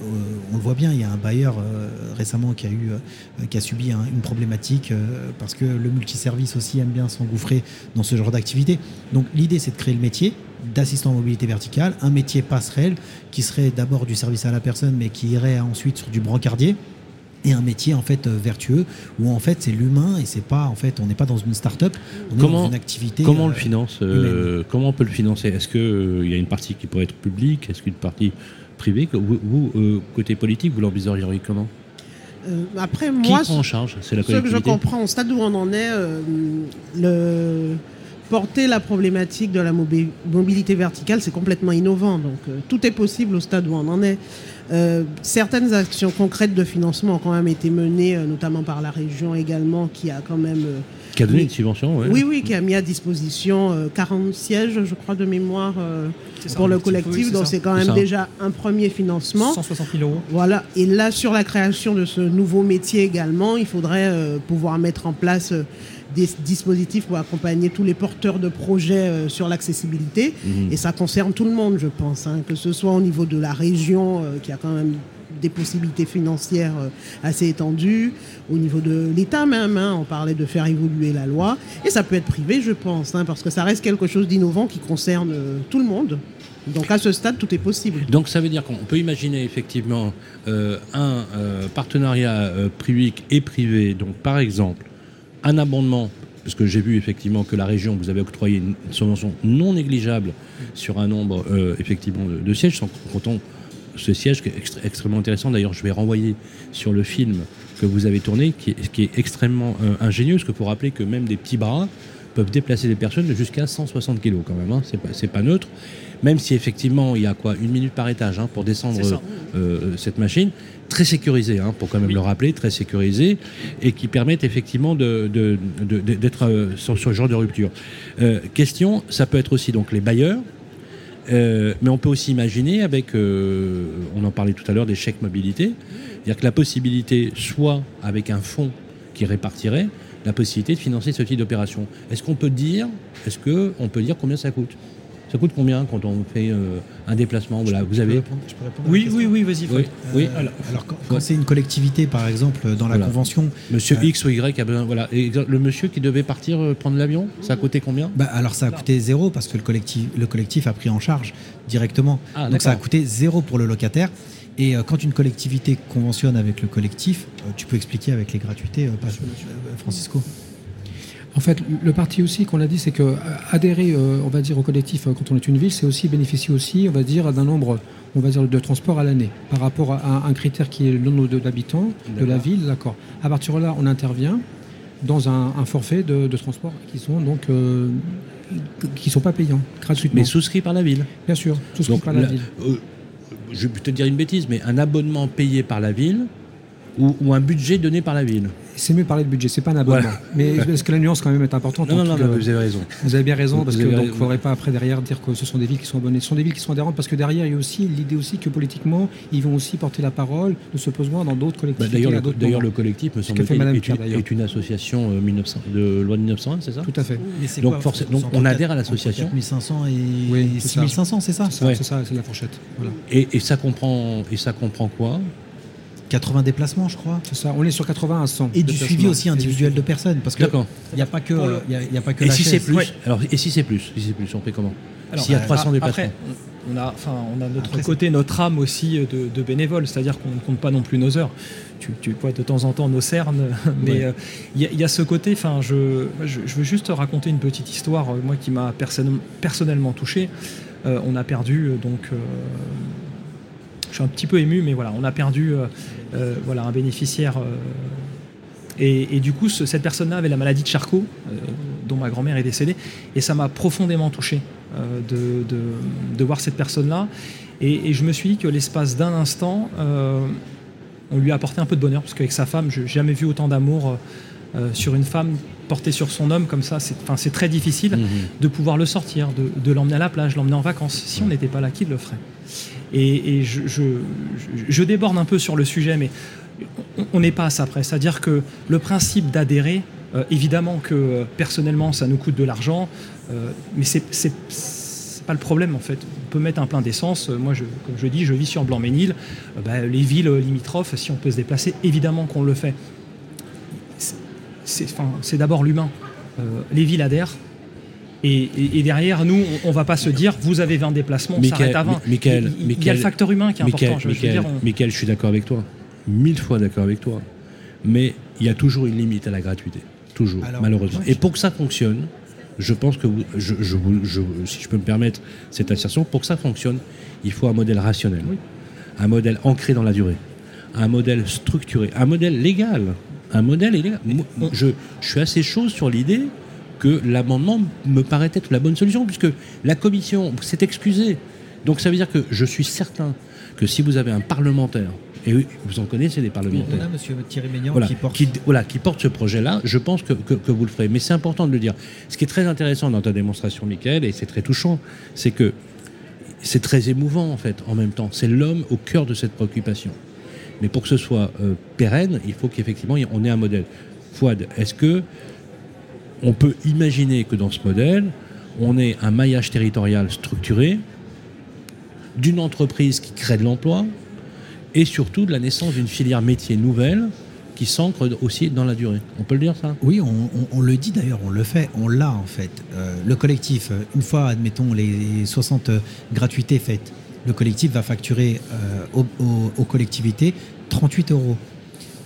on le voit bien, il y a un bailleur euh, récemment qui a, eu, euh, qui a subi un- une problématique parce que le multiservice aussi aime bien s'engouffrer dans ce genre d'activité. Donc l'idée, c'est de créer le métier d'assistant en mobilité verticale, un métier passerelle qui serait d'abord du service à la personne, mais qui irait ensuite sur du brancardier et un métier en fait vertueux où en fait c'est l'humain et c'est pas en fait on n'est pas dans une start-up on est Comment- dans une activité Comment on le finance Comment on peut le financer? Est-ce qu'il y a une partie qui pourrait être publique? Est-ce qu'une partie privée Que Vous, vous, euh, côté politique, vous l'envisageriez comment? Euh, après, Qui moi, prend en charge? C'est la ce que je comprends, au stade où on en est, euh, le porter la problématique de la mobi- mobilité verticale, c'est complètement innovant. Donc, euh, tout est possible au stade où on en est. Euh, certaines actions concrètes de financement ont quand même été menées, euh, notamment par la région également, qui a quand même euh, Qui a donné Oui. une subvention ouais. Oui, oui, qui a mis à disposition euh, 40 sièges, je crois, de mémoire euh, ça, pour le collectif. oui, donc c'est quand même ça. déjà un premier financement. 160 000 euros. Voilà. Et là, sur la création de ce nouveau métier également, il faudrait euh, pouvoir mettre en place euh, des dispositifs pour accompagner tous les porteurs de projets euh, sur l'accessibilité. Mhm. Et ça concerne tout le monde, je pense, hein, que ce soit au niveau de la région, euh, qui a quand même des possibilités financières euh, assez étendues, au niveau de l'État même, hein, on parlait de faire évoluer la loi, et ça peut être privé, je pense, hein, parce que ça reste quelque chose d'innovant qui concerne tout le monde. Donc à ce stade, tout est possible. Donc ça veut dire qu'on peut imaginer effectivement euh, un euh, partenariat euh, public et privé. Donc par exemple, un abondement, parce que j'ai vu effectivement que la région vous avez octroyé une subvention non négligeable sur un nombre euh, effectivement de, de sièges, sans comptant ce siège qui est extré- extrêmement intéressant. D'ailleurs, je vais renvoyer sur le film que vous avez tourné, qui est, qui est extrêmement euh, ingénieux, parce qu'il faut rappeler que même des petits bras peuvent déplacer des personnes de jusqu'à 160 kg quand même. Hein. C'est pas, neutre. Même si effectivement il y a quoi? Une minute par étage hein, pour descendre euh, cette machine, très sécurisée, hein, pour quand même le rappeler, très sécurisée, et qui permettent effectivement de- de- de- de- d'être euh, sur, ce genre de rupture. Euh, question, ça peut être aussi donc les bailleurs, euh, mais on peut aussi imaginer avec, euh, on en parlait tout à l'heure, des chèques mobilité, c'est-à-dire que la possibilité, soit avec un fonds qui répartirait, la possibilité de financer ce type d'opération. Est-ce qu'on peut dire, est-ce que on peut dire combien ça coûte? Ça coûte combien quand on fait euh, un déplacement Voilà, vous Je peux avez. répondre- je peux répondre à la Oui, oui, oui, vas-y. Oui, Fred. oui. Euh, alors, quand, quand c'est une collectivité, par exemple, dans la Voilà. convention, Monsieur Euh, X ou Y a besoin. Voilà. Et le monsieur qui devait partir euh, prendre l'avion, ça a coûté combien bah, alors ça a coûté zéro parce que le collectif, le collectif a pris en charge directement. Ah, Donc ça a coûté zéro pour le locataire. Et euh, quand une collectivité conventionne avec le collectif, euh, tu peux expliquer avec les gratuités, euh, pas- euh, Francisco. En fait, le parti aussi qu'on a dit, c'est que euh, adhérer, euh, on va dire, au collectif euh, quand on est une ville, c'est aussi bénéficier aussi, on va dire, d'un nombre, on va dire, de transports à l'année, par rapport à un critère qui est le nombre d'habitants de la ville, d'accord. À partir de là, on intervient dans un, un forfait de, de transport qui sont donc euh, qui sont pas payants gratuitement. Mais souscrit par la ville. Bien sûr, Donc, par la la- ville. euh, je vais peut-être dire une bêtise, mais un abonnement payé par la ville ou, ou un budget donné par la ville. C'est mieux de parler de budget, c'est pas un abonnement. Voilà. Mais est-ce que la nuance quand même est importante Non, non, non, vous avez raison. Vous avez bien raison, Vous parce qu'il ne faudrait pas après derrière dire que ce sont des villes qui sont abonnées. Ce sont des villes qui sont adhérentes, parce que derrière, il y a aussi l'idée aussi que politiquement, ils vont aussi porter la parole de ce besoin dans d'autres Bah, collectivités. d'ailleurs, le, collectif, me Ce que fait semble-t-il, est, est une association euh, 1900 de loi de 1901, c'est ça Tout à fait. Donc, forcément- donc, on adhère à l'association 4500 et Oui, c'est ça. 6500, c'est ça C'est ça, c'est ça, c'est la fourchette. Voilà. et, et ça comprend, et ça comprend quoi? 80 déplacements, je crois. C'est ça, on est sur 80 à 100. Et du suivi aussi individuel de personnes. Parce que il n'y a pas que, Pour le- il y a, il y a pas que Et la si c'est plus Ouais. Alors, et si c'est plus Si c'est plus, on fait comment Alors, S'il y a euh, 300 a- déplacements. Après, on a, enfin, on a notre Après, côté, notre âme aussi de, de bénévole, c'est-à-dire qu'on ne compte pas non plus nos heures. Tu, tu vois de temps en temps nos cernes, mais Ouais. euh, il y, a- il y a ce côté, enfin, je, je, je veux juste raconter une petite histoire, euh, moi qui m'a personne- personnellement touché. Euh, on a perdu, euh, donc, euh, je suis un petit peu ému, mais voilà, on a perdu euh, euh, voilà, un bénéficiaire. euh, et, et du coup, ce- cette personne-là avait la maladie de Charcot, euh, dont ma grand-mère est décédée, et ça m'a profondément touché de, de- de voir cette personne-là. Et, et je me suis dit que l'espace d'un instant, on lui a apporté un peu de bonheur, parce qu'avec sa femme, je n'ai jamais vu autant d'amour sur une femme portée sur son homme comme ça. C'est enfin, c'est très difficile Mhm. de pouvoir le sortir, de, de l'emmener à la plage, l'emmener en vacances. Si on n'était pas là, qui le ferait? Et, je, déborde un peu sur le sujet, mais on- n'est pas à ça près. C'est-à-dire que le principe d'adhérer, euh, évidemment que euh, personnellement, ça nous coûte de l'argent, euh, mais c'est pas le problème en fait. On peut mettre un plein d'essence. Moi, je, comme je dis, je vis sur Blanc-Ménil. Euh, bah, les villes limitrophes, si on peut se déplacer, évidemment qu'on le fait. C'est d'abord l'humain. Euh, les villes adhèrent. Et, et- et derrière, nous, on, on va pas se dire, vous avez 20 déplacements, on s'arrête à 20. Mi- Michael, il, il- il y a Michael, le facteur humain qui est Michael, important. Je, je veux Michael, dire, on- Michael, je suis d'accord avec toi. Mille fois d'accord avec toi. Mais il y a toujours une limite à la gratuité. Toujours, Alors, malheureusement. Et pour que ça fonctionne, je pense que, vous- je, je vous- je- si je peux me permettre cette assertion, pour que ça fonctionne, il faut un modèle rationnel. Un modèle ancré dans la durée. Un modèle structuré. Un modèle légal. Un modèle légal. Moi, Je, je suis assez chaud sur l'idée que l'amendement me paraît être la bonne solution, puisque la commission s'est excusée. Donc ça veut dire que je suis certain que si vous avez un parlementaire, et oui, vous en connaissez des On parlementaires, a Monsieur Thierry Ménian voilà, qui porte. qui, voilà, qui porte ce projet-là, je pense que, que- que vous le ferez. Mais c'est important de le dire. Ce qui est très intéressant dans ta démonstration, Michael, et c'est très touchant, c'est que c'est très émouvant en fait, en même temps. C'est l'homme au cœur de cette préoccupation. Mais pour que ce soit euh, pérenne, il faut qu'effectivement on ait un modèle. Fouad, est-ce que on peut imaginer que dans ce modèle, on ait un maillage territorial structuré d'une entreprise qui crée de l'emploi, et surtout de la naissance d'une filière métier nouvelle qui s'ancre aussi dans la durée. On peut le dire ça? Oui, on, le dit d'ailleurs, on le fait, on l'a en fait. Euh, le collectif, euh, une fois, admettons, les 60 euh, gratuités faites, le collectif va facturer aux collectivités 38 euros.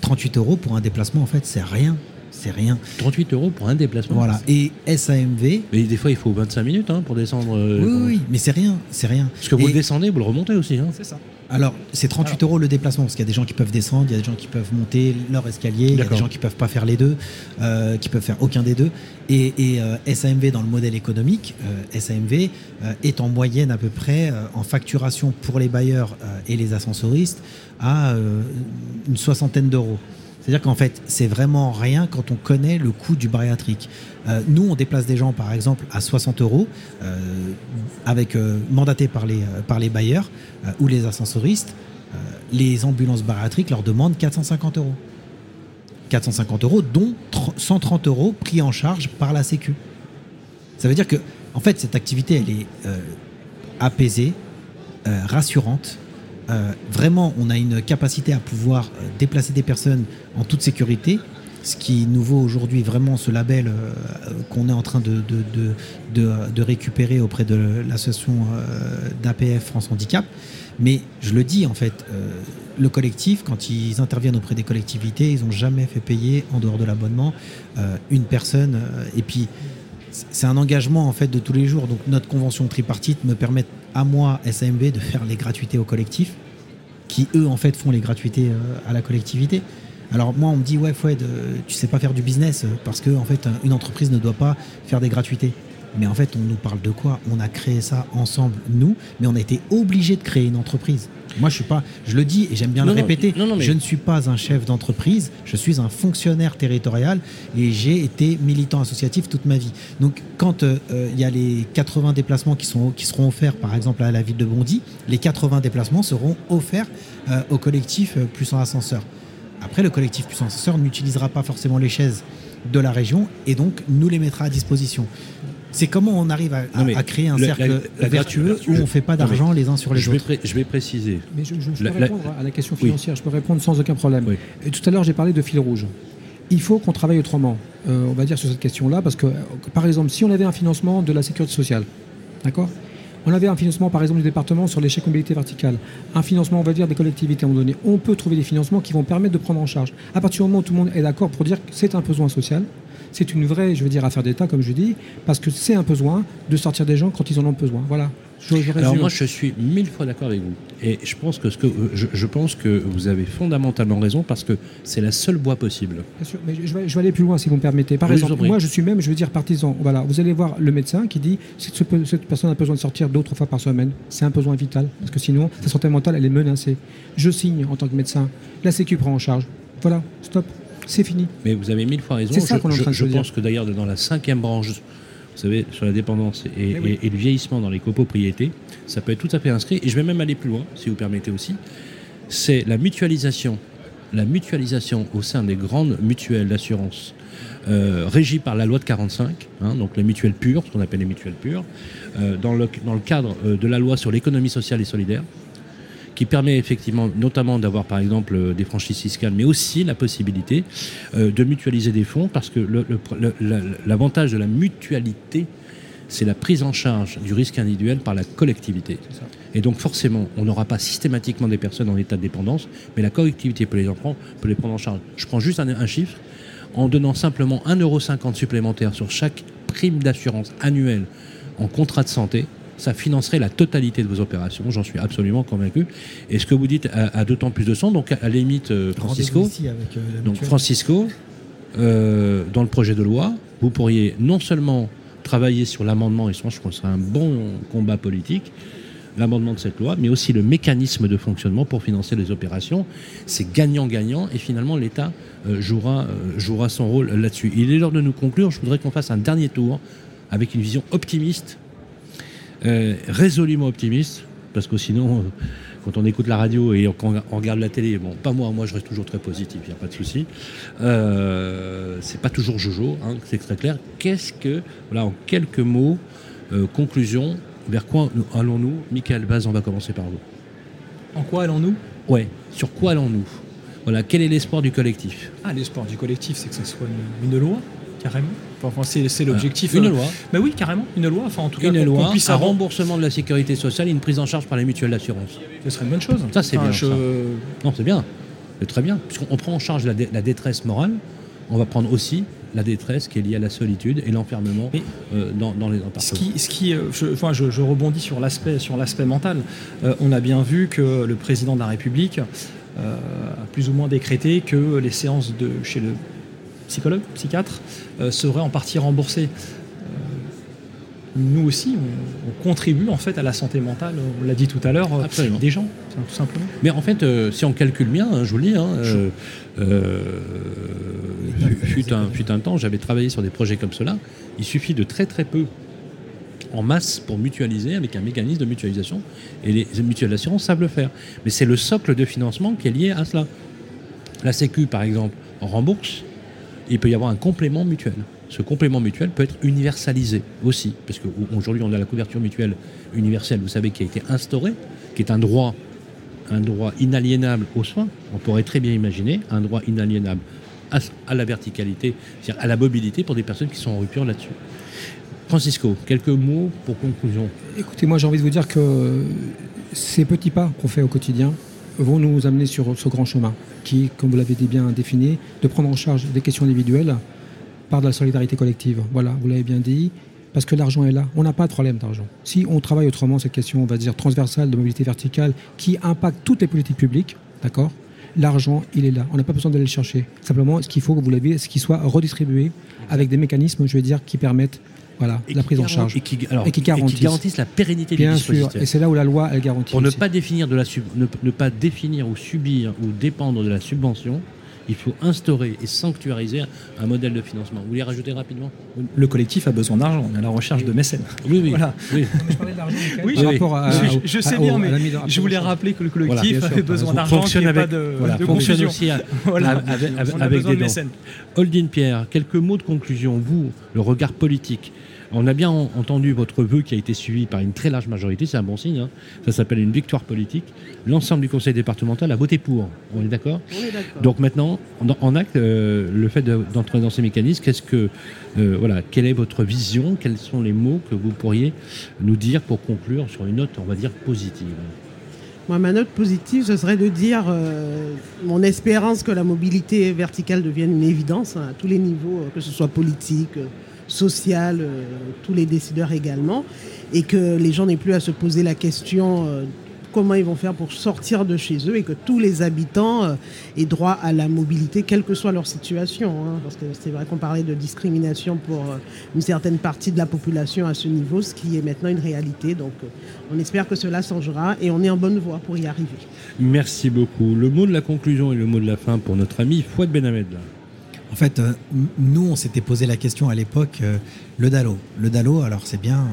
38 euros pour un déplacement, en fait, c'est rien. C'est rien. 38 euros pour un déplacement. Voilà. Et SAMV, Mais des fois, il faut 25 minutes hein, pour descendre. euh, oui, oui, oui, mais c'est rien, c'est rien. Parce que vous Et- le descendez, vous le remontez aussi. hein. C'est ça. Alors, c'est 38 euros le déplacement, parce qu'il y a des gens qui peuvent descendre, il y a des gens qui peuvent monter leur escalier, il y a des gens qui peuvent pas faire les deux, euh, qui peuvent faire aucun des deux. Et, et, euh, SAMV, dans le modèle économique, euh, SAMV euh, est en moyenne à peu près euh, en facturation pour les bailleurs euh, et les ascensoristes à euh, une soixantaine d'euros. C'est-à-dire qu'en fait, c'est vraiment rien quand on connaît le coût du bariatrique. Euh, nous, on déplace des gens, par exemple, à 60 euros, euh, avec euh, mandatés par les, bailleurs ou les ascensoristes. Les ambulances bariatriques leur demandent 450 euros. 450 euros, dont tr- 130 euros pris en charge par la Sécu. Ça veut dire que, en fait, cette activité, elle est apaisée, rassurante. Euh, vraiment, on a une capacité à pouvoir euh, déplacer des personnes en toute sécurité, ce qui nous vaut aujourd'hui vraiment ce label euh, qu'on est en train de, de, de, de, récupérer auprès de l'association d'APF France Handicap. Mais je le dis en fait, le collectif, quand ils interviennent auprès des collectivités, ils n'ont jamais fait payer en dehors de l'abonnement une personne. et puis c'est un engagement en fait de tous les jours. Donc notre convention tripartite me permet à moi, SAMV, de faire les gratuités au collectif, qui eux en fait font les gratuités euh, à la collectivité. Alors moi on me dit ouais Foued, euh, tu sais pas faire du business euh, parce que fait une entreprise ne doit pas faire des gratuités. Mais en fait on nous parle de quoi On a créé ça ensemble nous, mais on a été obligé de créer une entreprise. Moi je suis pas, je le dis et j'aime bien Non, le répéter. non, non, mais- Je ne suis pas un chef d'entreprise, je suis un fonctionnaire territorial et j'ai été militant associatif toute ma vie. Donc quand euh, euh, il y a les 80 déplacements qui, sont, qui seront offerts par exemple à la ville de Bondy, les 80 déplacements seront offerts euh, au collectif euh, Plus en Ascenseur. Après, le collectif Plus en Ascenseur n'utilisera pas forcément les chaises de la région et donc nous les mettra à disposition. C'est comment on arrive à, créer un cercle la- la- vertueux la- où on ne fait pas d'argent les uns sur les je vais, autres. pré- je vais préciser. Mais je, je- je La- peux la- répondre à la question Oui. financière, je peux répondre sans aucun problème. Oui. Et tout à l'heure, j'ai parlé de fil rouge. Il faut qu'on travaille autrement, euh, on va dire, sur cette question-là, parce que, euh, par exemple, si on avait un financement de la sécurité sociale, d'accord? On avait un financement, par exemple, du département sur l'échec mobilité verticale, un financement, on va dire, des collectivités à un moment donné. On peut trouver des financements qui vont permettre de prendre en charge. À partir du moment où tout le monde est d'accord pour dire que c'est un besoin social, c'est une vraie, je veux dire, affaire d'État, comme je dis, parce que c'est un besoin de sortir des gens quand ils en ont besoin. Voilà. Je, je Alors moi, je suis mille fois d'accord avec vous. Et je pense que, ce que je, je pense que vous avez fondamentalement raison parce que c'est la seule voie possible. Bien sûr, mais je vais, je vais aller plus loin si vous me permettez. Par Oui, exemple, moi je suis même, je veux dire, partisan. Voilà, vous allez voir le médecin qui dit que ce- cette personne a besoin de sortir deux trois fois par semaine. C'est un besoin vital, parce que sinon, sa santé mentale, elle est menacée. Je signe en tant que médecin. La Sécu prend en charge. Voilà, stop. C'est fini. Mais vous avez mille fois raison. C'est ça Je- qu'on est en je, train de je se pense que d'ailleurs, dans la cinquième branche, vous savez, sur la dépendance et, oui. et- et le vieillissement dans les copropriétés, ça peut être tout à fait inscrit. Et je vais même aller plus loin, si vous permettez aussi. C'est la mutualisation, la mutualisation au sein des grandes mutuelles d'assurance euh, régies par la loi de 45, hein, donc les mutuelles pures, ce qu'on appelle les mutuelles pures, euh, dans, le, dans le cadre euh, de la loi sur l'économie sociale et solidaire qui permet effectivement notamment d'avoir par exemple euh, des franchises fiscales, mais aussi la possibilité euh, de mutualiser des fonds, parce que l'avantage de la mutualité, c'est la prise en charge du risque individuel par la collectivité. Et donc forcément, on n'aura pas systématiquement des personnes en état de dépendance, mais la collectivité peut les, en prendre, peut les prendre en charge. Je prends juste un, un chiffre, en donnant simplement 1,50€ supplémentaire sur chaque prime d'assurance annuelle en contrat de santé, ça financerait la totalité de vos opérations, j'en suis absolument convaincu. Et ce que vous dites a, a d'autant plus de sens. Donc à la limite, euh, Francisco, avec, euh, donc. Francisco, euh, dans le projet de loi, vous pourriez non seulement travailler sur l'amendement, et je pense que ce serait un bon combat politique, l'amendement de cette loi, mais aussi le mécanisme de fonctionnement pour financer les opérations. C'est gagnant-gagnant et finalement l'État jouera, jouera son rôle là-dessus. Il est l'heure de nous conclure. Je voudrais qu'on fasse un dernier tour avec une vision optimiste, résolument optimiste, parce que sinon, euh, quand on écoute la radio et quand on regarde la télé, bon, pas moi, moi je reste toujours très positif, il n'y a pas de souci. Euh, c'est pas toujours Jojo, hein, c'est très clair. Qu'est-ce que, voilà, en quelques mots, euh, conclusion, vers quoi nous- allons-nous? Michael Baz, on va commencer par vous. En quoi allons-nous? Ouais. Sur quoi allons-nous? Voilà. Quel est l'espoir du collectif? Ah, l'espoir du collectif, c'est que ce soit une, une loi, carrément. Enfin, c'est, c'est l'objectif. Une euh, loi. Bah oui, carrément, une loi. Enfin, en tout cas, Une loi, puisse un avoir- remboursement de la sécurité sociale et une prise en charge par les mutuelles d'assurance. Ce serait une bonne chose. Ça, c'est Enfin, bien, je- ça. Non, c'est bien. C'est très bien. Puisqu'on prend en charge la, dé- la détresse morale, on va prendre aussi la détresse qui est liée à la solitude et l'enfermement Mais- euh, dans, dans les Ce qui, ce qui, euh, je, enfin, je, je rebondis sur l'aspect, sur l'aspect mental. Euh, on a bien vu que le président de la République euh, a plus ou moins décrété que les séances de chez le psychologue, psychiatre, euh, seraient en partie remboursées. Euh, nous aussi, on, on contribue en fait à la santé mentale. On l'a dit tout à l'heure, euh, des gens, tout simplement. Mais en fait, si on calcule bien, hein, je vous le dis, hein, fut, fut un, fut un temps, j'avais travaillé sur des projets comme cela. Il suffit de très très peu en masse pour mutualiser avec un mécanisme de mutualisation. Et les mutuelles d'assurance savent le faire. Mais c'est le socle de financement qui est lié à cela. La Sécu, par exemple, rembourse. Il peut y avoir un complément mutuel. Ce complément mutuel peut être universalisé aussi, parce qu'aujourd'hui on a la couverture mutuelle universelle, vous savez, qui a été instaurée, qui est un droit un droit inaliénable aux soins, on pourrait très bien imaginer un droit inaliénable à, à la verticalité, c'est-à-dire à la mobilité pour des personnes qui sont en rupture là-dessus. Francisco, quelques mots pour conclusion. Écoutez, moi j'ai envie de vous dire que ces petits pas qu'on fait au quotidien vont nous amener sur ce grand chemin qui, comme vous l'avez bien défini, de prendre en charge des questions individuelles par de la solidarité collective. Voilà, vous l'avez bien dit, parce que l'argent est là. On n'a pas de problème d'argent. Si on travaille autrement cette question, on va dire transversale de mobilité verticale, qui impacte toutes les politiques publiques, d'accord L'argent, il est là. On n'a pas besoin d'aller le chercher. Simplement, ce qu'il faut, vous l'avez, c'est qu'il soit redistribué avec des mécanismes, je vais dire, qui permettent voilà, Et la prise en charge. Et qui, alors, Et qui garantissent. garantissent la pérennité Bien du sûr, dispositif. et c'est là où la loi, elle garantit. Pour ne pas définir de la sub- ne, ne pas définir ou subir ou dépendre de la subvention, il faut instaurer et sanctuariser un modèle de financement. Vous voulez rajouter rapidement? Le collectif a besoin d'argent. On est à la recherche de mécènes. Oui, oui. Voilà. oui. Je parlais de l'argent, Oui, par oui. rapport à, je, sais à- bien, au- mais je voulais rappeler que le Voilà, collectif sûr, avait besoin d'argent, qu'il Fonctionne n'y pas avec, de, voilà, de fonctionne confusion. aussi à- Voilà. avec, avec- des de mécènes. Holding Pierre, quelques mots de conclusion. Vous, le regard politique. On a bien en- entendu votre vœu qui a été suivi par une très large majorité, c'est un bon signe. hein. Ça s'appelle une victoire politique. L'ensemble du conseil départemental a voté pour. On est d'accord On est d'accord. Donc maintenant, en, acte, euh, le fait de- d'entrer dans ces mécanismes, qu'est-ce que, euh, voilà, quelle est votre vision? Quels sont les mots que vous pourriez nous dire pour conclure sur une note, on va dire positive? Moi, ma note positive, ce serait de dire euh, mon espérance que la mobilité verticale devienne une évidence hein, à tous les niveaux, que ce soit politique, euh, social, euh, tous les décideurs également, et que les gens n'aient plus à se poser la question euh, comment ils vont faire pour sortir de chez eux et que tous les habitants euh, aient droit à la mobilité, quelle que soit leur situation. hein, parce que c'est vrai qu'on parlait de discrimination pour euh, une certaine partie de la population à ce niveau, ce qui est maintenant une réalité. Donc euh, on espère que cela changera et on est en bonne voie pour y arriver. Merci beaucoup. Le mot de la conclusion et le mot de la fin pour notre ami Fouad Benhamed. En fait, euh, nous, on s'était posé la question à l'époque, euh, le DALO. Le DALO, alors c'est bien,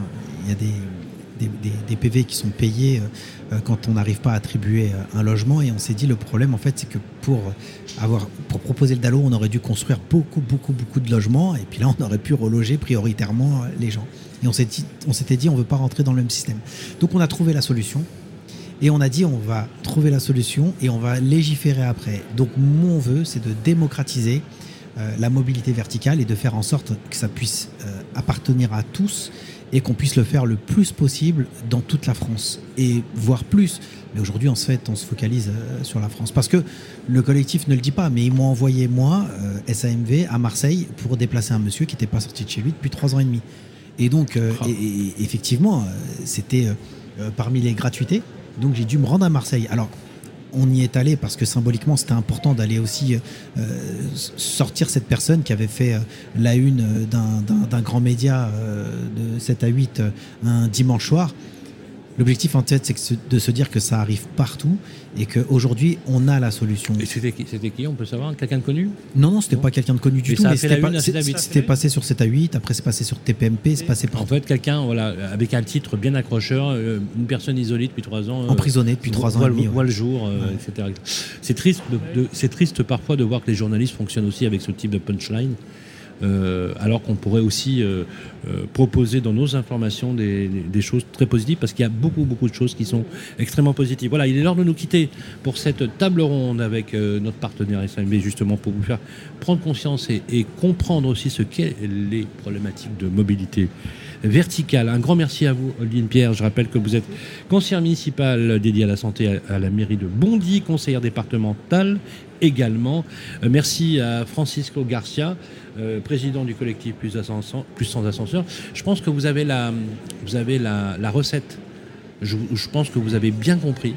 il y a des, PV qui sont payés euh, quand on n'arrive pas à attribuer un logement. Et on s'est dit, le problème, en fait, c'est que pour, avoir, pour proposer le DALO, on aurait dû construire beaucoup, beaucoup, beaucoup de logements. Et puis là, on aurait pu reloger prioritairement les gens. Et on s'est dit- s'était dit, on ne veut pas rentrer dans le même système. Donc on a trouvé la solution. Et on a dit on va trouver la solution et on va légiférer après. Donc mon vœu, c'est de démocratiser la mobilité verticale et de faire en sorte que ça puisse euh, appartenir à tous et qu'on puisse le faire le plus possible dans toute la France et voire plus. Mais aujourd'hui, en fait, on se focalise euh, sur la France parce que le collectif ne le dit pas, mais ils m'ont envoyé moi, euh, SAMV, à Marseille pour déplacer un monsieur qui n'était pas sorti de chez lui depuis trois ans et demi. Et donc, euh, Ah. et- et- effectivement, euh, c'était euh, euh, parmi les gratuités. Donc j'ai dû me rendre à Marseille. Alors on y est allé parce que symboliquement c'était important d'aller aussi euh, sortir cette personne qui avait fait euh, la une euh, d'un- grand média de 7 à 8 euh, un dimanche soir. L'objectif en tête c'est de se dire que ça arrive partout et qu'aujourd'hui on a la solution. Et c'était qui, qui On peut savoir? Quelqu'un de connu? Non, non, c'était pas quelqu'un de connu du Mais tout, mais c'était la pas- une à c'est- 7 à 8. c'était passé sur 7 à 8, après c'est passé sur TPMP, c'est passé En par fait, quelqu'un, voilà, avec un titre bien accrocheur, euh, une personne isolée depuis trois ans. euh, emprisonné depuis 3 ans voit, et demi. le- ouais. voit le jour, euh, etc. C'est triste, de- triste parfois de voir que les journalistes fonctionnent aussi avec ce type de punchline. Euh, alors qu'on pourrait aussi euh, euh, proposer dans nos informations des, choses très positives, parce qu'il y a beaucoup, beaucoup de choses qui sont extrêmement positives. Voilà, il est l'heure de nous quitter pour cette table ronde avec notre partenaire SMB, justement pour vous faire prendre conscience et, comprendre aussi ce qu'est les problématiques de mobilité verticale. Un grand merci à vous, Oline Pierre. Je rappelle que vous êtes conseillère municipale dédiée à la santé à la mairie de Bondy, conseillère départementale également. Euh, merci à Francisco Garcia, euh, président du collectif Plus, sans ascenseur. Je pense que vous avez la, vous avez la, recette. Je, pense que vous avez bien compris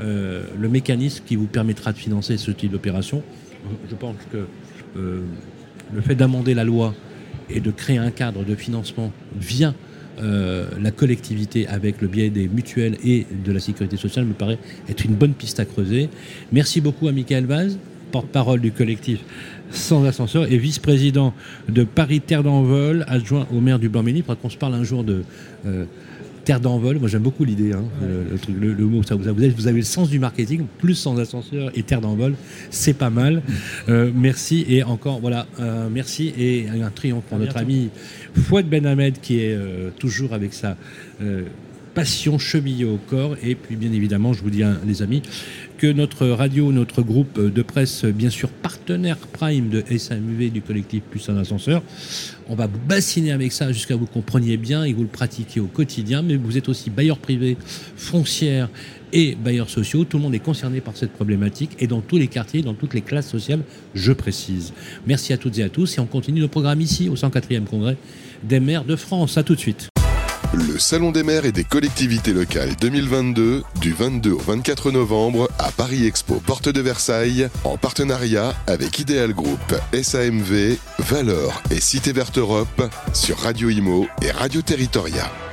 euh, le mécanisme qui vous permettra de financer ce type d'opération. Je pense que le fait d'amender la loi et de créer un cadre de financement via euh, la collectivité avec le biais des mutuelles et de la sécurité sociale me paraît être une bonne piste à creuser. Merci beaucoup à Michael Vaz, porte-parole du collectif Sans Ascenseur et vice-président de Paris Terre d'Envol, adjoint au maire du Blanc-Ménil. Qu'on se parle un jour de euh, Terre d'envol, moi j'aime beaucoup l'idée, hein, le, le le- le mot, ça vous, avez, vous avez le sens du marketing, plus sans ascenseur et terre d'envol, c'est pas mal. Euh, merci et encore, voilà, euh, merci et un triomphe pour À notre bientôt. ami Fouad Ben Ahmed qui est euh, toujours avec sa passion chevillée au corps. Et puis bien évidemment, je vous dis, hein, les amis, que notre radio, notre groupe de presse, bien sûr partenaire prime de SAMV du collectif Plus un ascenseur, on va vous bassiner avec ça jusqu'à vous compreniez bien et vous le pratiquiez au quotidien, mais vous êtes aussi bailleur privé, foncière et bailleurs sociaux. Tout le monde est concerné par cette problématique et dans tous les quartiers, dans toutes les classes sociales, je précise. Merci à toutes et à tous et on continue le programme ici au 104e congrès des maires de France. À tout de suite. Le Salon des maires et des collectivités locales 2022 du 22 au 24 novembre à Paris Expo Porte de Versailles en partenariat avec Ideal Group, SAMV, Valeur et Cité Verte Europe sur Radio Imo et Radio Territoria.